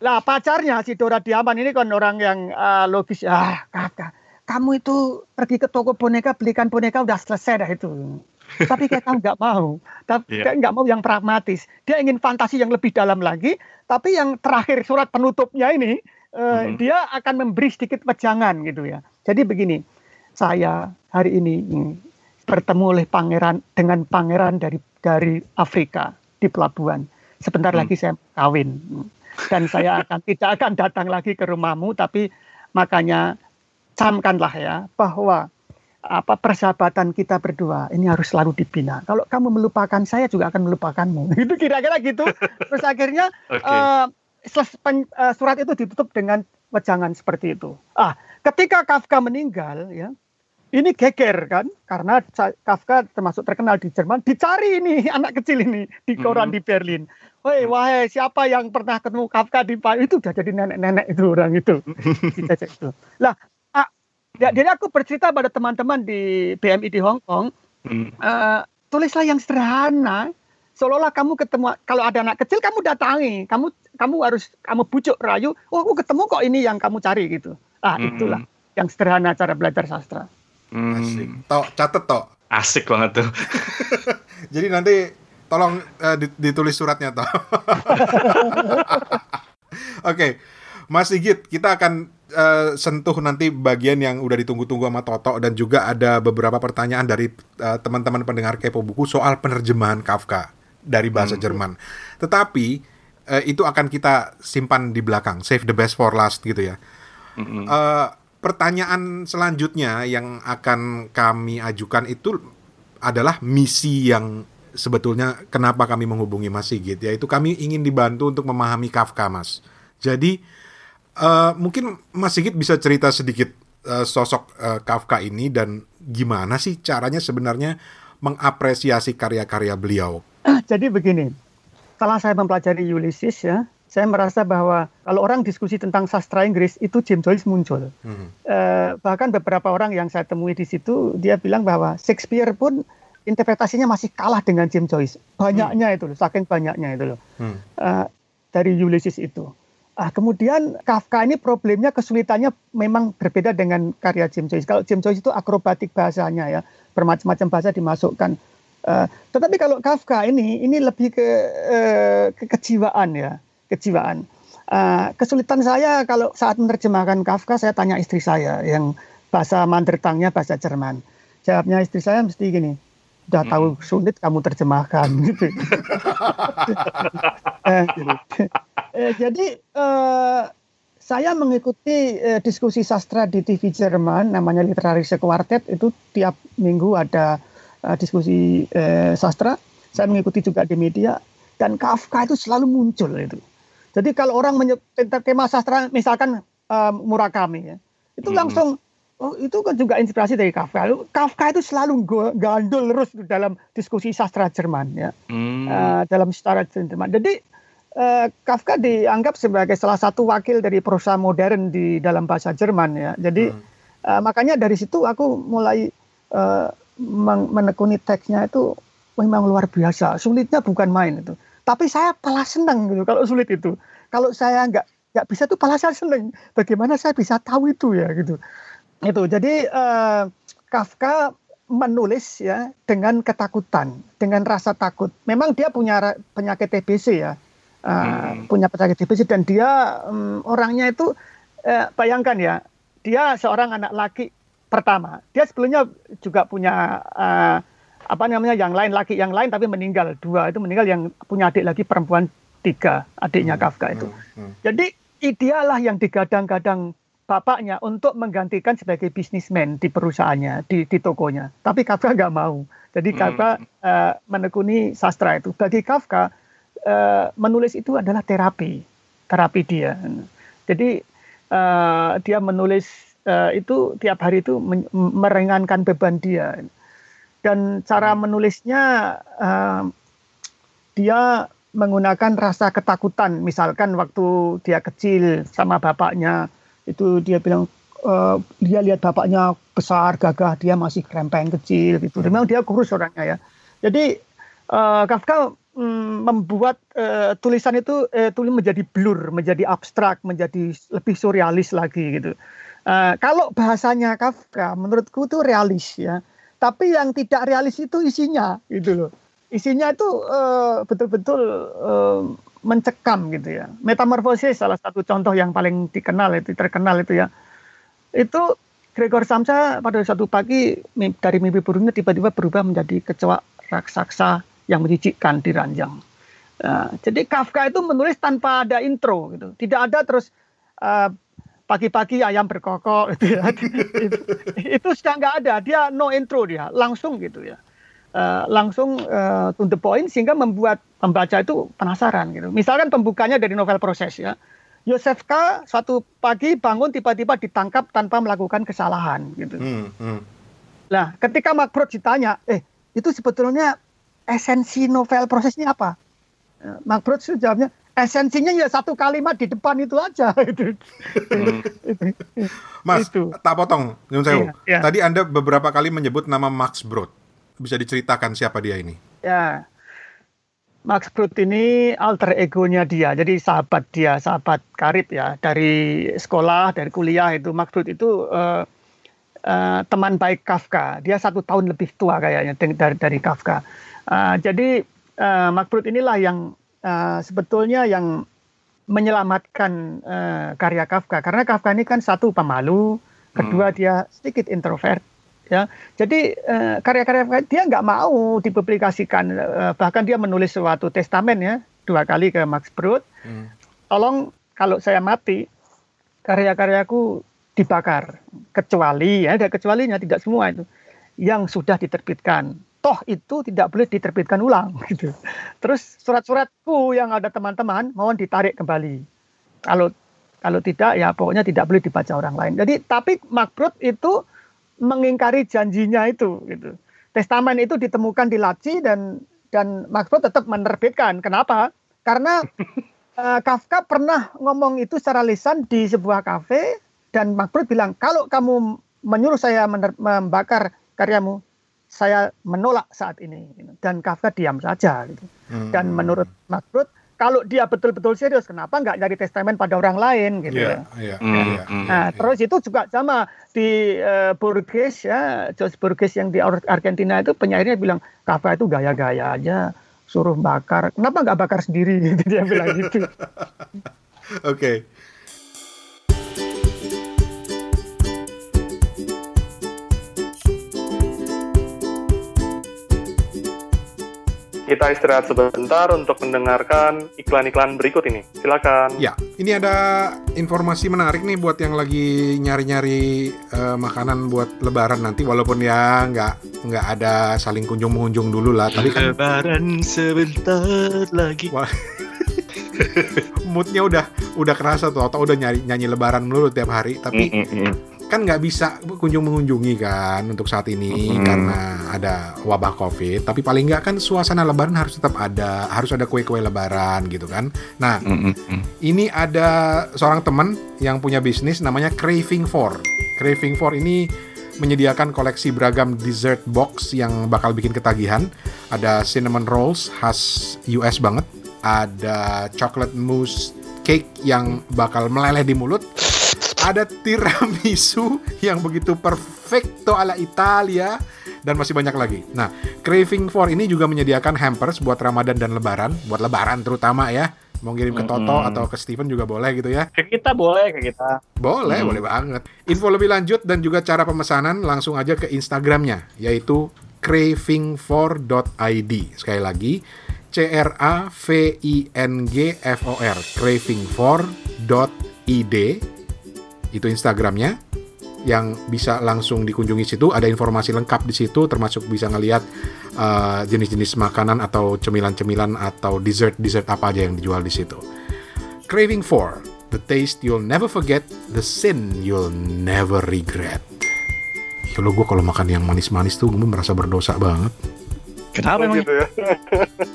lah pacarnya si Dora Diaman ini kan orang yang uh, logis. Ah, Kafka, kamu itu pergi ke toko boneka belikan boneka udah selesai dah itu. Tapi kamu nggak mau, tapi kayak nggak mau yang pragmatis. Dia ingin fantasi yang lebih dalam lagi, tapi yang terakhir surat penutupnya ini eh, Mhm. dia akan memberi sedikit wejangan gitu ya. Jadi begini, saya hari ini bertemu oleh pangeran dengan pangeran dari dari Afrika di pelabuhan. Sebentar Hmm. lagi saya kawin dan saya akan tidak akan datang lagi ke rumahmu, tapi makanya camkanlah ya bahwa apa persahabatan kita berdua ini harus selalu dibina. Kalau kamu melupakan saya juga akan melupakanmu. Itu kira-kira gitu. Terus akhirnya Oke. eh, seles- pen- eh, surat itu ditutup dengan wejangan seperti itu. Ah, ketika Kafka meninggal ya, ini geger kan karena Kafka termasuk terkenal di Jerman dicari ini anak kecil ini di koran Mhm. di Berlin. Woi, wahai siapa yang pernah ketemu Kafka di Paris itu udah jadi nenek-nenek itu orang itu. Itu. Lah, jadi aku bercerita pada teman-teman di BMI di Hong Kong, Hmm. eh, tulislah yang sederhana. Seolah-olah kamu ketemu kalau ada anak kecil kamu datangi, kamu kamu harus kamu bujuk rayu, oh aku ketemu kok ini yang kamu cari gitu. Ah, Hmm. itulah yang sederhana cara belajar sastra. Hmm. Asik. Tok, catet tok. Asik banget tuh. Jadi nanti tolong di- ditulis suratnya toh. Oke, Mas Sigit, kita akan eh, sentuh nanti bagian yang udah ditunggu-tunggu sama Toto dan juga ada beberapa pertanyaan dari eh, teman-teman pendengar Kepo Buku soal penerjemahan Kafka dari bahasa Jerman. Tetapi eh, itu akan kita simpan di belakang, save the best for last gitu ya. Eh, pertanyaan selanjutnya yang akan kami ajukan itu adalah misi yang sebetulnya kenapa kami menghubungi Mas Sigit yaitu kami ingin dibantu untuk memahami Kafka Mas. Jadi eh, mungkin Mas Sigit bisa cerita sedikit eh, sosok eh, Kafka ini dan gimana sih caranya sebenarnya mengapresiasi karya-karya beliau. Jadi begini, setelah saya mempelajari Ulysses ya, saya merasa bahwa kalau orang diskusi tentang sastra Inggris itu James Joyce muncul. Hmm. Eh, bahkan beberapa orang yang saya temui di situ dia bilang bahwa Shakespeare pun interpretasinya masih kalah dengan James Joyce. Banyaknya itu loh, saking banyaknya itu loh. Hmm. Eh, dari Ulysses itu. Ah, kemudian Kafka ini problemnya kesulitannya memang berbeda dengan karya James Joyce. Kalau James Joyce itu akrobatik bahasanya ya, bermacam-macam bahasa dimasukkan. Eh, tetapi kalau Kafka ini ini lebih ke, eh, ke kejiwaan ya, kejiwaan. Eh, kesulitan saya kalau saat menerjemahkan Kafka saya tanya istri saya yang bahasa mandertangnya bahasa Jerman. Jawabnya istri saya mesti gini, udah tahu sulit kamu terjemahkan gitu. Eh, gitu. Eh, jadi eh, saya mengikuti eh, diskusi sastra di TV Jerman namanya Literarische Quartet itu tiap minggu ada eh, diskusi eh, sastra. Saya mengikuti juga di media dan Kafka itu selalu muncul itu. Jadi kalau orang menyebut tema sastra misalkan eh, Murakami ya, itu Mhm. langsung oh itu kan juga inspirasi dari Kafka. Kafka itu selalu gandul terus dalam diskusi sastra Jerman ya Hmm. uh, dalam setara Jerman. Jadi uh, Kafka dianggap sebagai salah satu wakil dari prosa modern di dalam bahasa Jerman ya. Jadi Hmm. uh, makanya dari situ aku mulai uh, meng- menekuni teksnya itu memang luar biasa. Sulitnya bukan main itu. Tapi saya malah senang gitu kalau sulit itu. Kalau saya nggak nggak bisa tuh malah saya senang. Bagaimana saya bisa tahu itu ya gitu. Itu. Jadi uh, Kafka menulis ya dengan ketakutan, dengan rasa takut. Memang dia punya penyakit TBC ya, uh, Hmm. punya penyakit TBC dan dia um, orangnya itu eh, bayangkan ya, dia seorang anak laki pertama. Dia sebelumnya juga punya eh, apa namanya yang lain laki yang lain tapi meninggal dua itu meninggal yang punya adik lagi perempuan tiga adiknya Kafka itu. Hmm. Jadi idealah yang digadang-gadang bapaknya untuk menggantikan sebagai bisnismen di perusahaannya, di, di tokonya. Tapi Kafka nggak mau. Jadi Hmm. Kafka eh, menekuni sastra itu. Bagi Kafka, eh, menulis itu adalah terapi, terapi dia. Jadi eh, dia menulis eh, itu tiap hari itu meringankan beban dia. Dan cara menulisnya eh, dia menggunakan rasa ketakutan. Misalkan waktu dia kecil sama bapaknya itu dia bilang eh, dia lihat bapaknya besar gagah dia masih krempeng kecil gitu memang dia kurus orangnya ya jadi eh, Kafka membuat eh, tulisan itu eh, tulis menjadi blur menjadi abstrak menjadi lebih surrealis lagi gitu Eh, kalau bahasanya Kafka menurutku itu realis ya tapi yang tidak realis itu isinya gitu loh isinya itu eh, betul-betul eh, mencekam gitu ya. Metamorfosis salah satu contoh yang paling dikenal itu terkenal itu ya. Itu Gregor Samsa pada satu pagi dari mimpi burungnya tiba-tiba berubah menjadi kecoa raksasa yang menjijikkan di ranjang. Nah, jadi Kafka itu menulis tanpa ada intro gitu. Tidak ada terus eh, pagi-pagi ayam berkokok gitu ya. itu, itu sudah nggak ada. Dia no intro dia, langsung gitu ya. Eh, langsung eh, to the point sehingga membuat pembaca itu penasaran gitu. Misalkan pembukanya dari novel proses ya. Yosef K suatu pagi bangun tiba-tiba ditangkap tanpa melakukan kesalahan gitu. Hmm, hmm. Nah, ketika Mark Brod ditanya, eh itu sebetulnya esensi novel proses ini apa? Eh, Mark itu jawabnya, esensinya ya satu kalimat di depan itu aja. gitu. Mas, Itu. tak potong, Sewu. Iya, iya. Tadi Anda beberapa kali menyebut nama Max Brod. Bisa diceritakan siapa dia ini? Ya, Max Brod ini alter egonya dia, jadi sahabat dia, sahabat karib ya dari sekolah, dari kuliah itu Max Brod itu eh, eh, teman baik Kafka. Dia satu tahun lebih tua kayaknya dari dari Kafka. Eh, jadi eh, Max Brod inilah yang eh, sebetulnya yang menyelamatkan eh, karya Kafka. Karena Kafka ini kan satu pemalu, kedua dia sedikit introvert ya. Jadi eh, karya-karya Kafka dia nggak mau dipublikasikan eh, bahkan dia menulis suatu testamen ya dua kali ke Max Brod Hmm. tolong kalau saya mati karya-karyaku dibakar. Kecuali ya ada kecualinya tidak semua itu. Yang sudah diterbitkan toh itu tidak boleh diterbitkan ulang gitu. Terus surat-suratku yang ada teman-teman mohon ditarik kembali. Kalau kalau tidak ya pokoknya tidak boleh dibaca orang lain. Jadi tapi Mark Brod itu mengingkari janjinya itu gitu. Testamen itu ditemukan di laci dan dan Mark Brod tetap menerbitkan. Kenapa? Karena eh, Kafka pernah ngomong itu secara lisan di sebuah kafe dan Mark Brod bilang kalau kamu menyuruh saya membakar karyamu saya menolak saat ini dan Kafka diam saja gitu. Hmm. dan menurut Mark Brod kalau dia betul-betul serius kenapa nggak nyari testamen pada orang lain gitu Iya, ya iya, Hmm, iya. hmm. Nah, terus itu juga sama di eh, Borges ya, George Borges yang di Ar- Argentina itu penyairnya bilang Kafka itu gaya-gaya aja, suruh bakar. Kenapa nggak bakar sendiri? Gitu, Dia bilang gitu. Oke. Kita istirahat sebentar untuk mendengarkan iklan-iklan berikut ini. Silakan. Ya, ini ada informasi menarik nih buat yang lagi nyari-nyari eh, makanan buat Lebaran nanti, walaupun ya nggak nggak ada saling kunjung mengunjung dulu lah, tapi kan Lebaran sebentar lagi. moodnya udah udah kerasa tuh, atau udah nyari nyanyi Lebaran dulu tiap hari, tapi mm, mm. Kan nggak bisa kunjung mengunjungi kan untuk saat ini Mm. karena ada wabah covid. Tapi paling nggak kan suasana Lebaran harus tetap ada, harus ada kue-kue Lebaran gitu kan. Nah, Mm, mm, mm. Ini ada seorang teman yang punya bisnis namanya Craving For. Craving For ini menyediakan koleksi beragam dessert box yang bakal bikin ketagihan. Ada cinnamon rolls khas US banget. Ada chocolate mousse cake yang bakal meleleh di mulut. Ada tiramisu yang begitu perfecto ala Italia dan masih banyak lagi. Nah, Craving For ini juga menyediakan hampers buat Ramadan dan Lebaran, buat Lebaran terutama ya. Mau ngirim ke Toto Mm-mm. atau ke Steven juga boleh gitu ya. Ke kita boleh, ke kita. Boleh, Hmm. boleh banget. Info lebih lanjut dan juga cara pemesanan langsung aja ke Instagramnya, yaitu craving4.id. Sekali lagi, C R A V I N G F O R, craving4.id. Itu Instagramnya yang bisa langsung dikunjungi situ. Ada informasi lengkap di situ, termasuk bisa ngelihat uh, jenis-jenis makanan atau cemilan-cemilan atau dessert-dessert apa aja yang dijual di situ. Craving for the taste you'll never forget, the sin you'll never regret. Ya lo gue kalau makan yang manis-manis tuh gue merasa berdosa banget. Kenapa emang? gitu ya.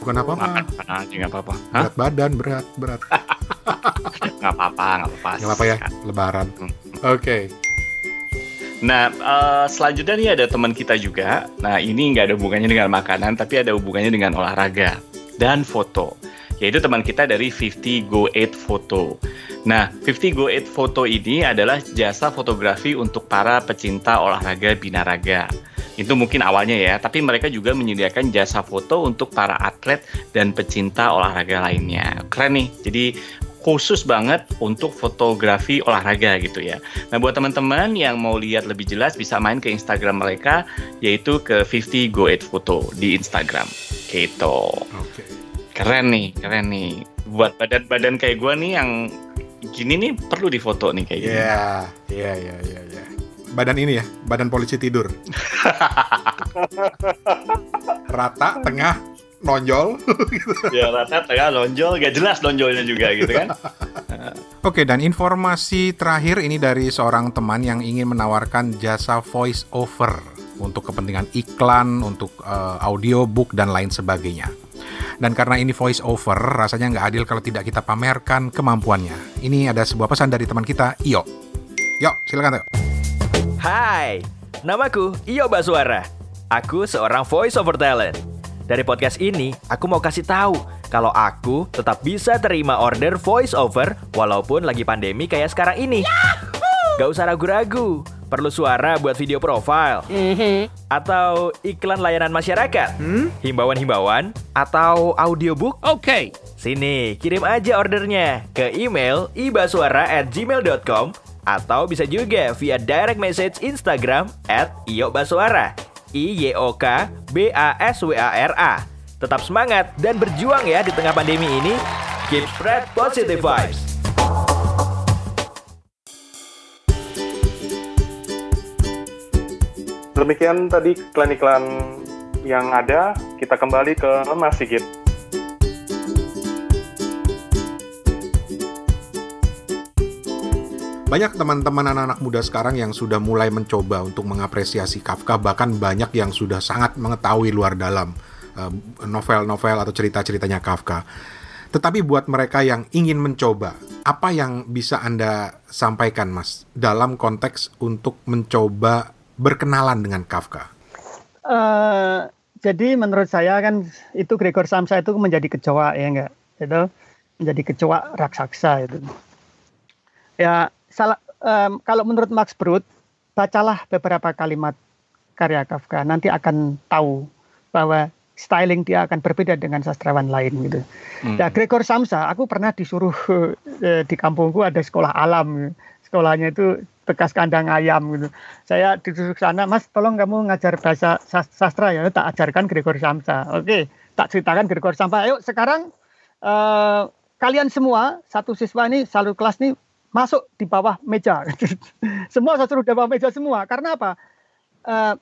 Bukan apa-apa, Makan aja nggak apa-apa. Berat badan, berat, berat. Nggak apa-apa, nggak apa-apa. Nggak apa-apa ya, lebaran. Hmm. Oke. Nah, uh, selanjutnya nih ada teman kita juga. Nah, ini nggak ada hubungannya dengan makanan, tapi ada hubungannya dengan olahraga dan foto. Yaitu teman kita dari 50 Go 8 Photo. Nah, 50 Go 8 Photo ini adalah jasa fotografi untuk para pecinta olahraga binaraga. Itu mungkin awalnya ya, tapi mereka juga menyediakan jasa foto untuk para atlet dan pecinta olahraga lainnya. Keren nih. Jadi khusus banget untuk fotografi olahraga gitu ya. Nah buat teman-teman yang mau lihat lebih jelas bisa main ke Instagram mereka yaitu ke 50 Go 8 Photo di Instagram. Gitu. Oke. Keren nih, keren nih. Buat badan-badan kayak gue nih yang gini nih perlu difoto nih kayak gini. Iya, iya, iya, iya, iya. Badan ini ya, badan polisi tidur. Rata, tengah, nonjol. ya rata tengah lonjol, gak jelas lonjolnya juga gitu kan. Oke, dan informasi terakhir ini dari seorang teman yang ingin menawarkan jasa voice over untuk kepentingan iklan, untuk uh, audiobook dan lain sebagainya. Dan karena ini voice over, rasanya nggak adil kalau tidak kita pamerkan kemampuannya. Ini ada sebuah pesan dari teman kita, Iyo. Yuk, silakan Teo. Hai, namaku Iyo Baswara. Aku seorang voice over talent. Dari podcast ini, aku mau kasih tahu kalau aku tetap bisa terima order voice over walaupun lagi pandemi kayak sekarang ini. Gak usah ragu-ragu. Perlu suara buat video profile? Atau iklan layanan masyarakat? Himbauan-himbauan? Atau audiobook? Oke. Sini, kirim aja ordernya ke email ibaswara@gmail.com atau bisa juga via direct message Instagram at iyobaswara. I Y O K B A S W A R A. Tetap semangat dan berjuang ya di tengah pandemi ini. Keep spread positive vibes. Demikian tadi iklan-iklan yang ada, kita kembali ke Mas Sigit. Banyak teman-teman anak-anak muda sekarang yang sudah mulai mencoba untuk mengapresiasi Kafka, bahkan banyak yang sudah sangat mengetahui luar dalam eh, novel-novel atau cerita-ceritanya Kafka. Tetapi buat mereka yang ingin mencoba, apa yang bisa Anda sampaikan, Mas, dalam konteks untuk mencoba berkenalan dengan Kafka? Eh, jadi menurut saya kan itu Gregor Samsa itu menjadi kecoa ya enggak itu menjadi kecoa raksasa itu ya salah em, kalau menurut Max Brod bacalah beberapa kalimat karya Kafka nanti akan tahu bahwa styling dia akan berbeda dengan sastrawan lain gitu. Hmm. Ya Gregor Samsa aku pernah disuruh eh, di kampungku ada sekolah alam sekolahnya itu bekas kandang ayam gitu. Saya disuruh ke sana, Mas, tolong kamu ngajar bahasa sas- sastra ya, tak ajarkan Gregor Samsa. Oke, tak ceritakan Gregor Samsa. Ayo sekarang eh, kalian semua satu siswa ini satu kelas ini masuk di bawah meja. semua saya suruh di bawah meja semua. Karena apa? Eh,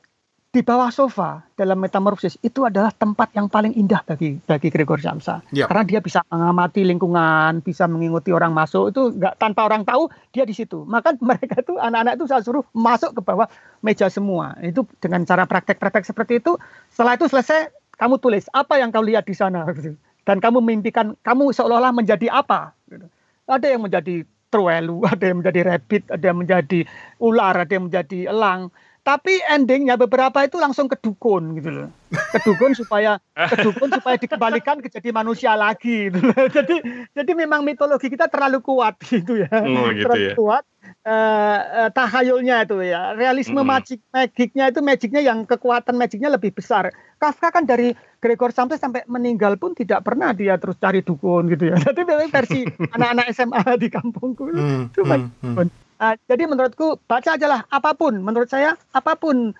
di bawah sofa dalam metamorfosis itu adalah tempat yang paling indah bagi bagi Gregor Samsa. Ya. Karena dia bisa mengamati lingkungan, bisa mengikuti orang masuk itu nggak tanpa orang tahu dia di situ. Maka mereka itu anak-anak itu saya suruh masuk ke bawah meja semua. Itu dengan cara praktek-praktek seperti itu. Setelah itu selesai kamu tulis apa yang kau lihat di sana dan kamu mimpikan kamu seolah-olah menjadi apa. gitu. Ada yang menjadi truelu, ada yang menjadi rabbit, ada yang menjadi ular, ada yang menjadi elang. Tapi endingnya beberapa itu langsung ke dukun gitu loh. Ke dukun supaya ke dukun supaya dikembalikan ke jadi manusia lagi gitu loh. Jadi jadi memang mitologi kita terlalu kuat gitu ya. Oh, gitu terlalu ya. kuat eh, eh, tahayulnya itu ya. Realisme Mm-mm. magic magicnya itu magicnya yang kekuatan magicnya lebih besar. Kafka kan dari Gregor Samsa sampai meninggal pun tidak pernah dia terus cari dukun gitu ya. Tapi versi anak-anak SMA di kampungku itu Hmm, Cuma hmm, hmm. Ah, jadi menurutku baca aja lah apa pun. Menurut saya apa pun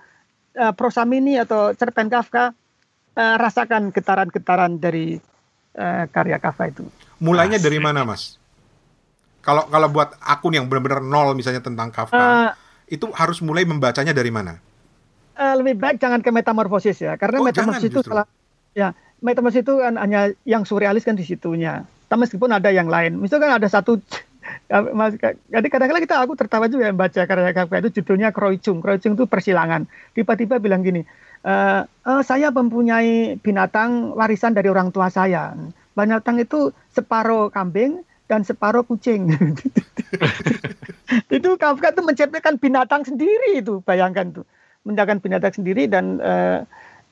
eh, prosa mini atau cerpen Kafka eh, rasakan getaran-getaran dari eh, karya Kafka itu. Mulainya Asik. dari mana, Mas? Kalau kalau buat akun yang benar-benar nol misalnya tentang Kafka, Eh, itu harus mulai membacanya dari mana? eh, lebih baik jangan ke metamorfosis ya, karena Oh, metamorfosis jangan itu justru. salah. Ya, metamorfosis itu kan hanya yang surrealis kan di situnya. Tapi meskipun ada yang lain, misalkan ada satu Mas, jadi kadang-kadang kita aku tertawa juga membaca karya Kafka itu judulnya Kroicung. Kroicung itu persilangan. Tiba-tiba bilang gini, "Eh, eh, saya mempunyai binatang warisan dari orang tua saya. Binatang itu separuh kambing dan separuh kucing. itu Kafka itu menciptakan binatang sendiri itu, bayangkan tuh. Menciptakan binatang sendiri dan eh,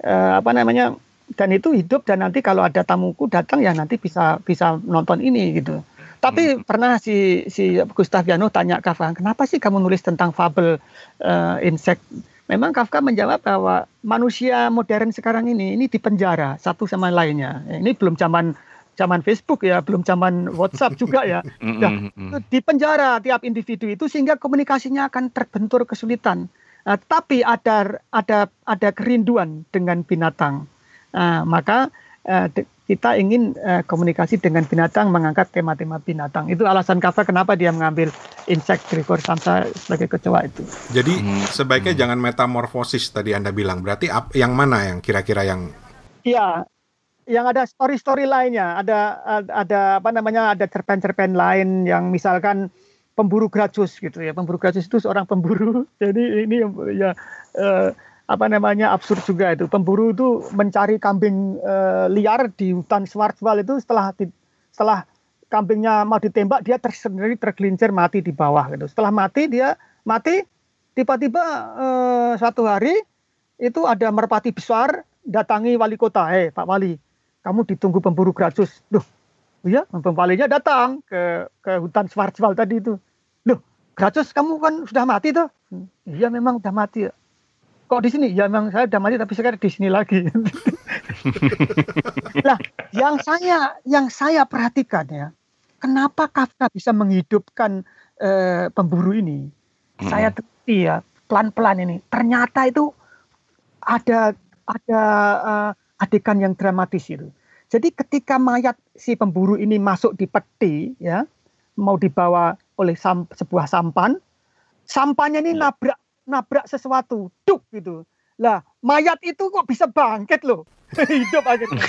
eh, apa namanya? Dan itu hidup dan nanti kalau ada tamuku datang ya nanti bisa bisa nonton ini gitu. Tapi Hmm. pernah si si Gustaviano tanya Kafka, kenapa sih kamu nulis tentang fabel eh, insect? Memang Kafka menjawab bahwa manusia modern sekarang ini ini dipenjara satu sama lainnya. Ini belum zaman zaman Facebook ya, belum zaman WhatsApp juga ya. Nah, di penjara tiap individu itu sehingga komunikasinya akan terbentur kesulitan. Nah, tapi ada ada ada kerinduan dengan binatang. Nah, maka eh, kita ingin eh, komunikasi dengan binatang, mengangkat tema-tema binatang. Itu alasan Kafka kenapa dia mengambil insect Gregor Samsa sebagai kecoa itu. Jadi Hmm. sebaiknya jangan metamorfosis tadi Anda bilang. Berarti ap- yang mana yang kira-kira yang Iya, yang ada story-story lainnya, ada ada apa namanya, ada cerpen-cerpen lain yang misalkan pemburu gracus gitu ya. Pemburu gracus itu seorang pemburu. Jadi ini ya eh, apa namanya absurd juga itu. Pemburu itu mencari kambing eh, liar di hutan Schwarzwald itu setelah di- setelah kambingnya mau ditembak dia tersendiri tergelincir mati di bawah gitu. Setelah mati dia mati tiba-tiba eh, suatu hari itu ada merpati besar datangi wali kota, eh Pak Wali, kamu ditunggu pemburu gracus. Duh, iya, pembalinya datang ke ke hutan Schwarzwald tadi itu. Loh, gracus kamu kan sudah mati tuh? "Hmm, Iya, memang sudah mati. Kok di sini? Ya memang saya sudah mati tapi sekarang di sini lagi. Lah, yang saya yang saya perhatikan ya, kenapa Kafka bisa menghidupkan eh, pemburu ini? Mm. Saya teliti ya pelan-pelan ini. Ternyata itu ada ada eh, adegan yang dramatis itu. Jadi ketika mayat si pemburu ini masuk di peti ya, mau dibawa oleh sam- sebuah sampan, sampannya ini Ya. nabrak nabrak sesuatu, duk gitu. Lah, mayat itu kok bisa bangkit loh. Hidup akhirnya.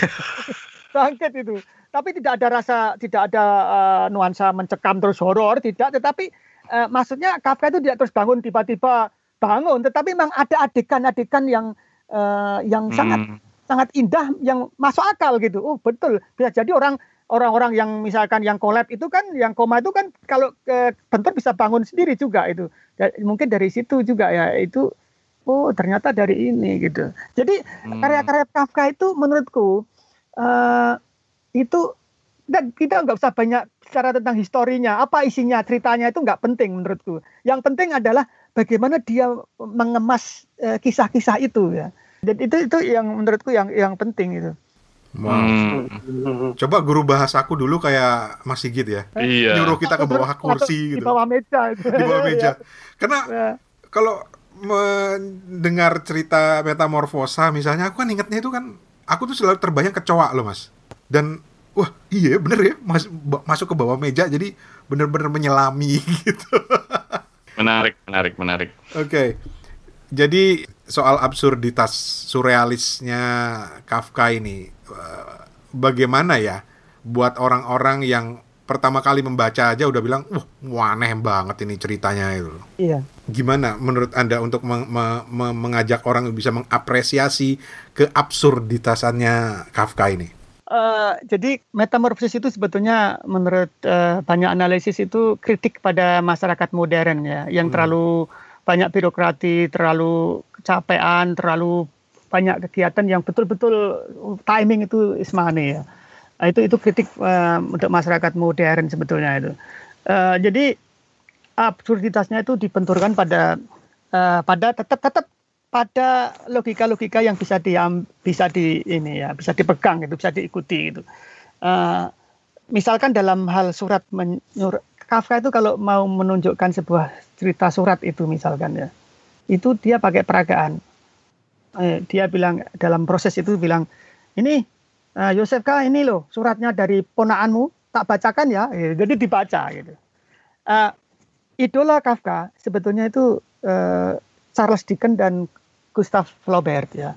bangkit itu. Tapi tidak ada rasa tidak ada eh, nuansa mencekam terus horor, tidak, tetapi eh, maksudnya Kafka itu tidak terus bangun tiba-tiba bangun, tetapi memang ada adegan-adegan yang eh, yang sangat Mm. sangat indah yang masuk akal gitu. Oh betul bisa jadi orang orang-orang yang misalkan yang kolab itu kan yang koma itu kan kalau ke bentur bisa bangun sendiri juga itu. Mungkin dari situ juga ya itu oh ternyata dari ini gitu. Jadi Mm. karya-karya Kafka itu menurutku eh, itu dan kita nggak usah banyak bicara tentang historinya, apa isinya, ceritanya itu nggak penting menurutku. Yang penting adalah bagaimana dia mengemas eh, kisah-kisah itu ya. Jadi itu itu yang menurutku yang yang penting itu. Wow. Mm. Coba guru bahasa aku dulu kayak Mas Sigit ya. Iya. Nyuruh kita ke bawah kursi Di gitu. bawah meja. Di bawah meja. Karena Ya. kalau mendengar cerita metamorfosa misalnya aku kan ingetnya itu kan aku tuh selalu terbayang kecoa loh mas dan wah iya bener ya mas, masuk ke bawah meja jadi bener-bener menyelami gitu Menarik, menarik, menarik. oke jadi soal absurditas surrealisnya Kafka ini bagaimana ya buat orang-orang yang pertama kali membaca aja udah bilang wah aneh banget ini ceritanya itu Iya. gimana menurut anda untuk meng- me- me- mengajak orang bisa mengapresiasi keabsurditasannya Kafka ini? Eh, jadi metamorfosis itu sebetulnya menurut eh, banyak analisis itu kritik pada masyarakat modern ya, yang Hmm. terlalu banyak birokrati, terlalu kecapean, terlalu banyak kegiatan yang betul-betul timing itu is money ya. Nah, itu itu kritik eh, untuk masyarakat modern sebetulnya itu. Eh, jadi absurditasnya itu dibenturkan pada eh, pada tetap tetap pada logika-logika yang bisa diam bisa di ini ya bisa dipegang itu bisa diikuti gitu. Eh, misalkan dalam hal surat menyur Kafka itu kalau mau menunjukkan sebuah cerita surat itu misalkan ya itu dia pakai peragaan. Eh, dia bilang dalam proses itu bilang ini eh, Yosefka ini loh suratnya dari ponaanmu tak bacakan ya Eh, jadi dibaca gitu. Eh, idola Kafka sebetulnya itu eh, Charles Dickens dan Gustav Flaubert ya.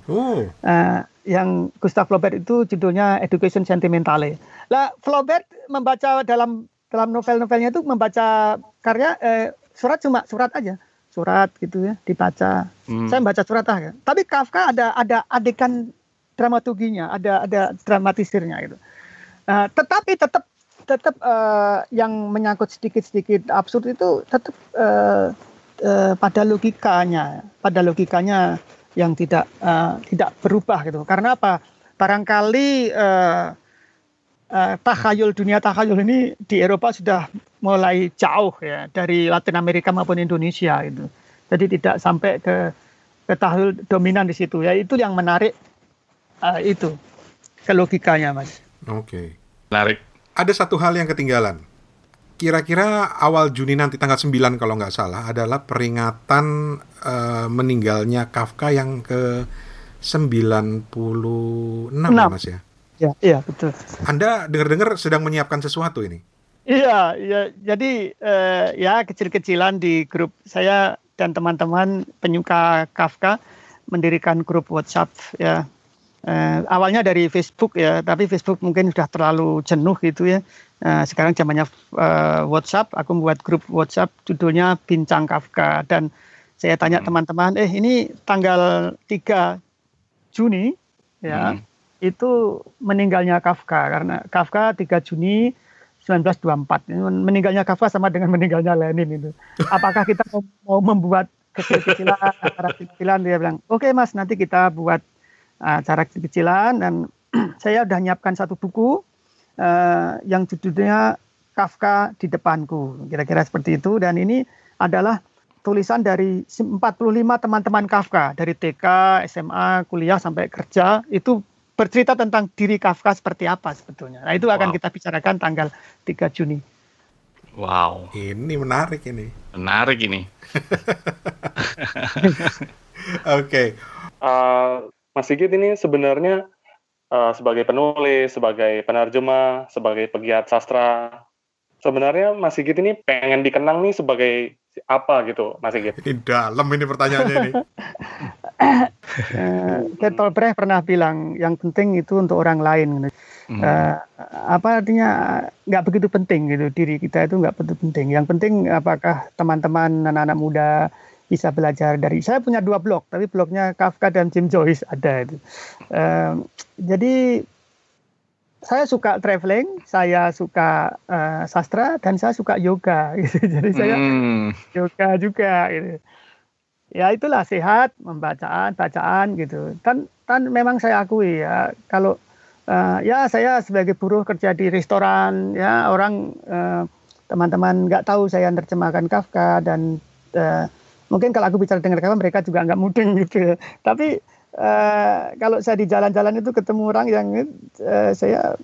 Eh, yang Gustav Flaubert itu judulnya Education Sentimentale. Lah Flaubert membaca dalam dalam novel-novelnya itu membaca karya eh, surat cuma surat aja, surat gitu ya dibaca. Hmm. Saya membaca surat aja. Tapi Kafka ada ada adegan dramaturginya, ada ada dramatisirnya gitu. Eh, tetapi tetap tetap uh, yang menyangkut sedikit-sedikit absurd itu tetap uh, uh, pada logikanya, pada logikanya yang tidak uh, tidak berubah gitu. Karena apa? Barangkali uh, uh, takhayul dunia takhayul ini di Eropa sudah mulai jauh ya dari Latin Amerika maupun Indonesia itu. Jadi tidak sampai ke ke takhayul dominan di situ ya. Itu yang menarik uh, itu ke logikanya, Mas. Oke. Okay. Menarik. Ada satu hal yang ketinggalan. Kira-kira awal Juni nanti tanggal 9 kalau nggak salah adalah peringatan uh, meninggalnya Kafka yang ke 96 ya, Mas ya? Ya, iya betul. Anda dengar-dengar sedang menyiapkan sesuatu ini? Iya, iya. Jadi uh, ya kecil-kecilan di grup saya dan teman-teman penyuka Kafka mendirikan grup WhatsApp ya eh, awalnya dari Facebook ya, tapi Facebook mungkin sudah terlalu jenuh gitu ya. Eh, sekarang zamannya eh, WhatsApp, aku membuat grup WhatsApp judulnya Bincang Kafka dan saya tanya hmm. teman-teman, eh ini tanggal 3 Juni ya, hmm. Itu meninggalnya Kafka karena Kafka 3 Juni 1924. Meninggalnya Kafka sama dengan meninggalnya Lenin itu. Apakah kita mau, membuat kecil-kecilan, kecil-kecilan? Dia bilang, oke okay, mas nanti kita buat acara kecil-kecilan. Dan saya sudah menyiapkan satu buku uh, yang judulnya Kafka di depanku. Kira-kira seperti itu. Dan ini adalah tulisan dari 45 teman-teman Kafka dari TK, SMA, kuliah sampai kerja. Itu bercerita tentang diri Kafka seperti apa sebetulnya. Nah, itu akan wow. kita bicarakan tanggal 3 Juni. Wow. Ini menarik ini. Menarik ini. Oke. okay. Uh, Mas Sigit ini sebenarnya uh, sebagai penulis, sebagai penerjemah, sebagai pegiat sastra, sebenarnya Mas Sigit ini pengen dikenang nih sebagai apa gitu, Mas Sigit? Ini dalam ini pertanyaannya ini. Ken Brecht pernah bilang yang penting itu untuk orang lain. Hmm. Uh, apa artinya nggak begitu penting gitu diri kita itu nggak begitu penting. Yang penting apakah teman-teman anak-anak muda bisa belajar dari saya punya dua blog tapi blognya Kafka dan Jim Joyce ada itu uh, jadi saya suka traveling saya suka uh, sastra dan saya suka yoga gitu. jadi saya hmm. yoga juga gitu ya itulah sehat membacaan bacaan gitu. Dan dan memang saya akui ya kalau uh, ya saya sebagai buruh kerja di restoran ya orang uh, teman-teman nggak tahu saya menerjemahkan Kafka dan uh, mungkin kalau aku bicara dengan mereka mereka juga nggak mudeng gitu. Tapi uh, kalau saya di jalan-jalan itu ketemu orang yang uh, saya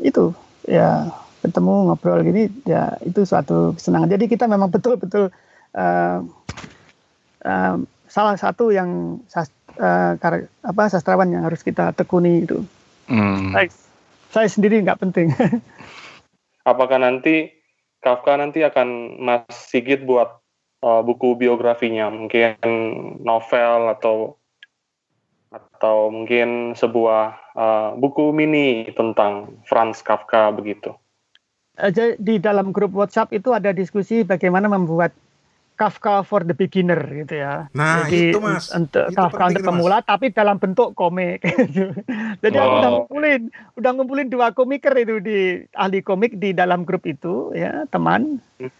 itu ya ketemu ngobrol gini ya itu suatu kesenangan jadi kita memang betul-betul uh, uh, salah satu yang sast, uh, kar, apa sastrawan yang harus kita tekuni itu hmm. saya, saya sendiri nggak penting apakah nanti Kafka nanti akan Mas Sigit buat uh, buku biografinya, mungkin novel atau atau mungkin sebuah uh, buku mini tentang Franz Kafka begitu. Eh, di dalam grup WhatsApp itu ada diskusi bagaimana membuat Kafka for the beginner gitu ya. Nah Jadi, itu mas. Untuk itu Kafka untuk pemula mas. tapi dalam bentuk komik. Jadi wow. aku udah ngumpulin, udah ngumpulin dua komiker itu di ahli komik di dalam grup itu ya teman. Hmm.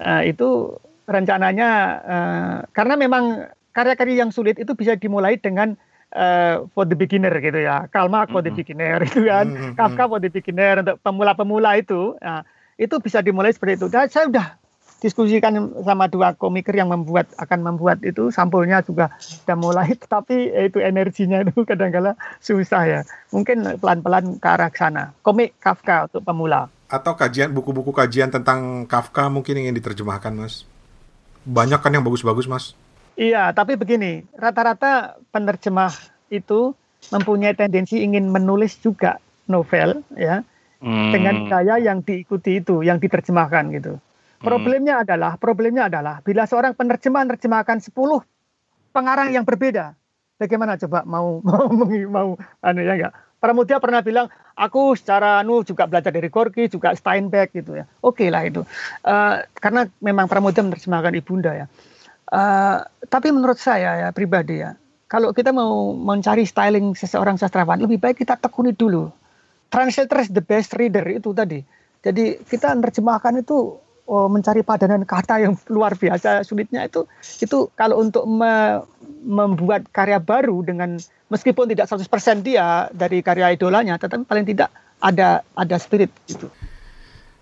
Uh, itu rencananya uh, karena memang karya-karya yang sulit itu bisa dimulai dengan uh, for the beginner gitu ya. Kalma for the beginner itu kan, mm -hmm. Kafka for the beginner untuk pemula-pemula itu. Nah, itu bisa dimulai seperti itu. Dan saya sudah diskusikan sama dua komiker yang membuat akan membuat itu sampulnya juga sudah mulai tetapi itu energinya itu kadang-kala susah ya mungkin pelan-pelan ke arah sana komik Kafka untuk pemula atau kajian buku-buku kajian tentang Kafka mungkin ingin diterjemahkan mas banyak kan yang bagus-bagus, Mas. Iya, tapi begini, rata-rata penerjemah itu mempunyai tendensi ingin menulis juga novel, ya, hmm. dengan gaya yang diikuti itu, yang diterjemahkan gitu. Problemnya hmm. adalah, problemnya adalah bila seorang penerjemah menerjemahkan 10 pengarang yang berbeda, bagaimana coba mau mau mau, mau anu ya enggak? Pramudia pernah bilang, aku secara anu juga belajar dari Gorky, juga Steinbeck gitu ya. Oke okay lah itu. Uh, karena memang Pramudia menerjemahkan ibunda ya. Uh, tapi menurut saya ya pribadi ya, kalau kita mau mencari styling seseorang sastrawan, lebih baik kita tekuni dulu. Translator is the best reader itu tadi. Jadi kita menerjemahkan itu oh, mencari padanan kata yang luar biasa sulitnya itu itu kalau untuk me, membuat karya baru dengan meskipun tidak 100% dia dari karya idolanya tetapi paling tidak ada ada spirit gitu.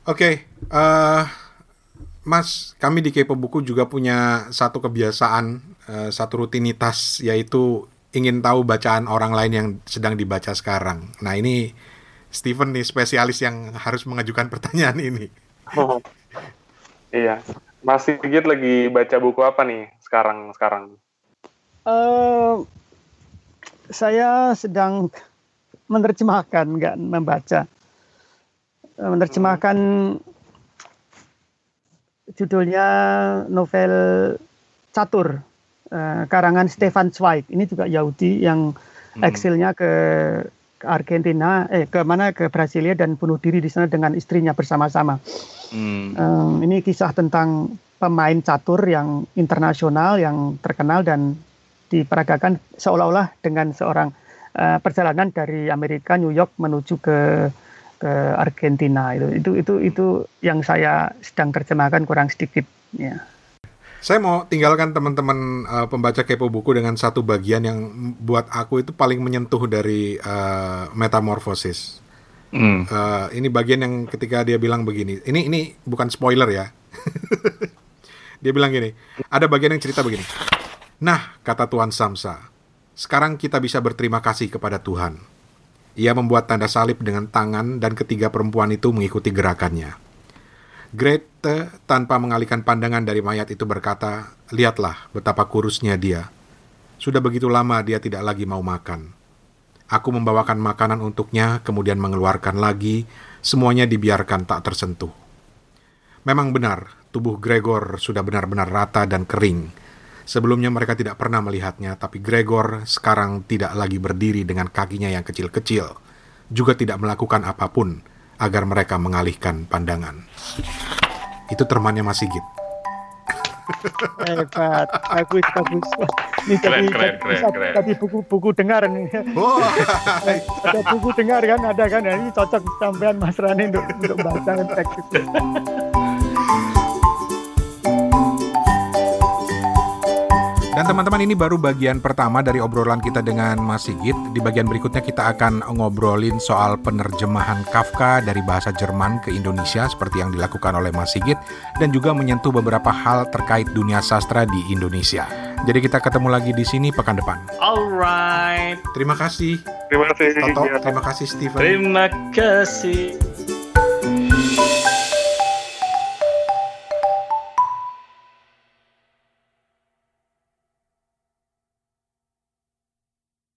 Oke, eh, Mas, kami di Kepo Buku juga punya satu kebiasaan, eh, satu rutinitas yaitu ingin tahu bacaan orang lain yang sedang dibaca sekarang. Nah ini Steven nih spesialis yang harus mengajukan pertanyaan ini. Iya. Mas Sigit lagi baca buku apa nih sekarang sekarang? Eh, saya sedang menerjemahkan, nggak membaca. Eh, Menerjemahkan judulnya novel Catur, eh, karangan Stefan Zweig. Ini juga Yahudi yang Hmm. eksilnya ke, ke Argentina, eh ke mana ke Brasilia dan bunuh diri di sana dengan istrinya bersama-sama. Hmm. Eh, ini kisah tentang pemain catur yang internasional yang terkenal dan diperagakan seolah-olah dengan seorang eh, perjalanan dari Amerika New York menuju ke ke Argentina itu itu itu itu yang saya sedang terjemahkan kurang sedikit ya. Saya mau tinggalkan teman-teman eh, pembaca Kepo Buku dengan satu bagian yang buat aku itu paling menyentuh dari eh, Metamorphosis. Hmm. Eh, ini bagian yang ketika dia bilang begini. Ini ini bukan spoiler ya. dia bilang gini. Ada bagian yang cerita begini. Nah, kata Tuan Samsa, sekarang kita bisa berterima kasih kepada Tuhan. Ia membuat tanda salib dengan tangan dan ketiga perempuan itu mengikuti gerakannya. Grete tanpa mengalihkan pandangan dari mayat itu berkata, Lihatlah betapa kurusnya dia. Sudah begitu lama dia tidak lagi mau makan. Aku membawakan makanan untuknya, kemudian mengeluarkan lagi, semuanya dibiarkan tak tersentuh. Memang benar, tubuh Gregor sudah benar-benar rata dan kering. Sebelumnya mereka tidak pernah melihatnya, tapi Gregor sekarang tidak lagi berdiri dengan kakinya yang kecil-kecil, juga tidak melakukan apa pun agar mereka mengalihkan pandangan. Itu temannya Mas Sigit. Hebat, bagus bagus. Ini Keren, tadi keren, keren, tadi- keren. tadi buku-buku dengar nih. Oh, ada buku dengar kan ada kan ini cocok sampean Mas Rani untuk untuk baca teks itu. Dan teman-teman ini baru bagian pertama dari obrolan kita dengan Mas Sigit. Di bagian berikutnya kita akan ngobrolin soal penerjemahan Kafka dari bahasa Jerman ke Indonesia seperti yang dilakukan oleh Mas Sigit dan juga menyentuh beberapa hal terkait dunia sastra di Indonesia. Jadi kita ketemu lagi di sini pekan depan. Alright. Terima kasih Terima kasih. Toto, terima kasih Steven. Terima kasih.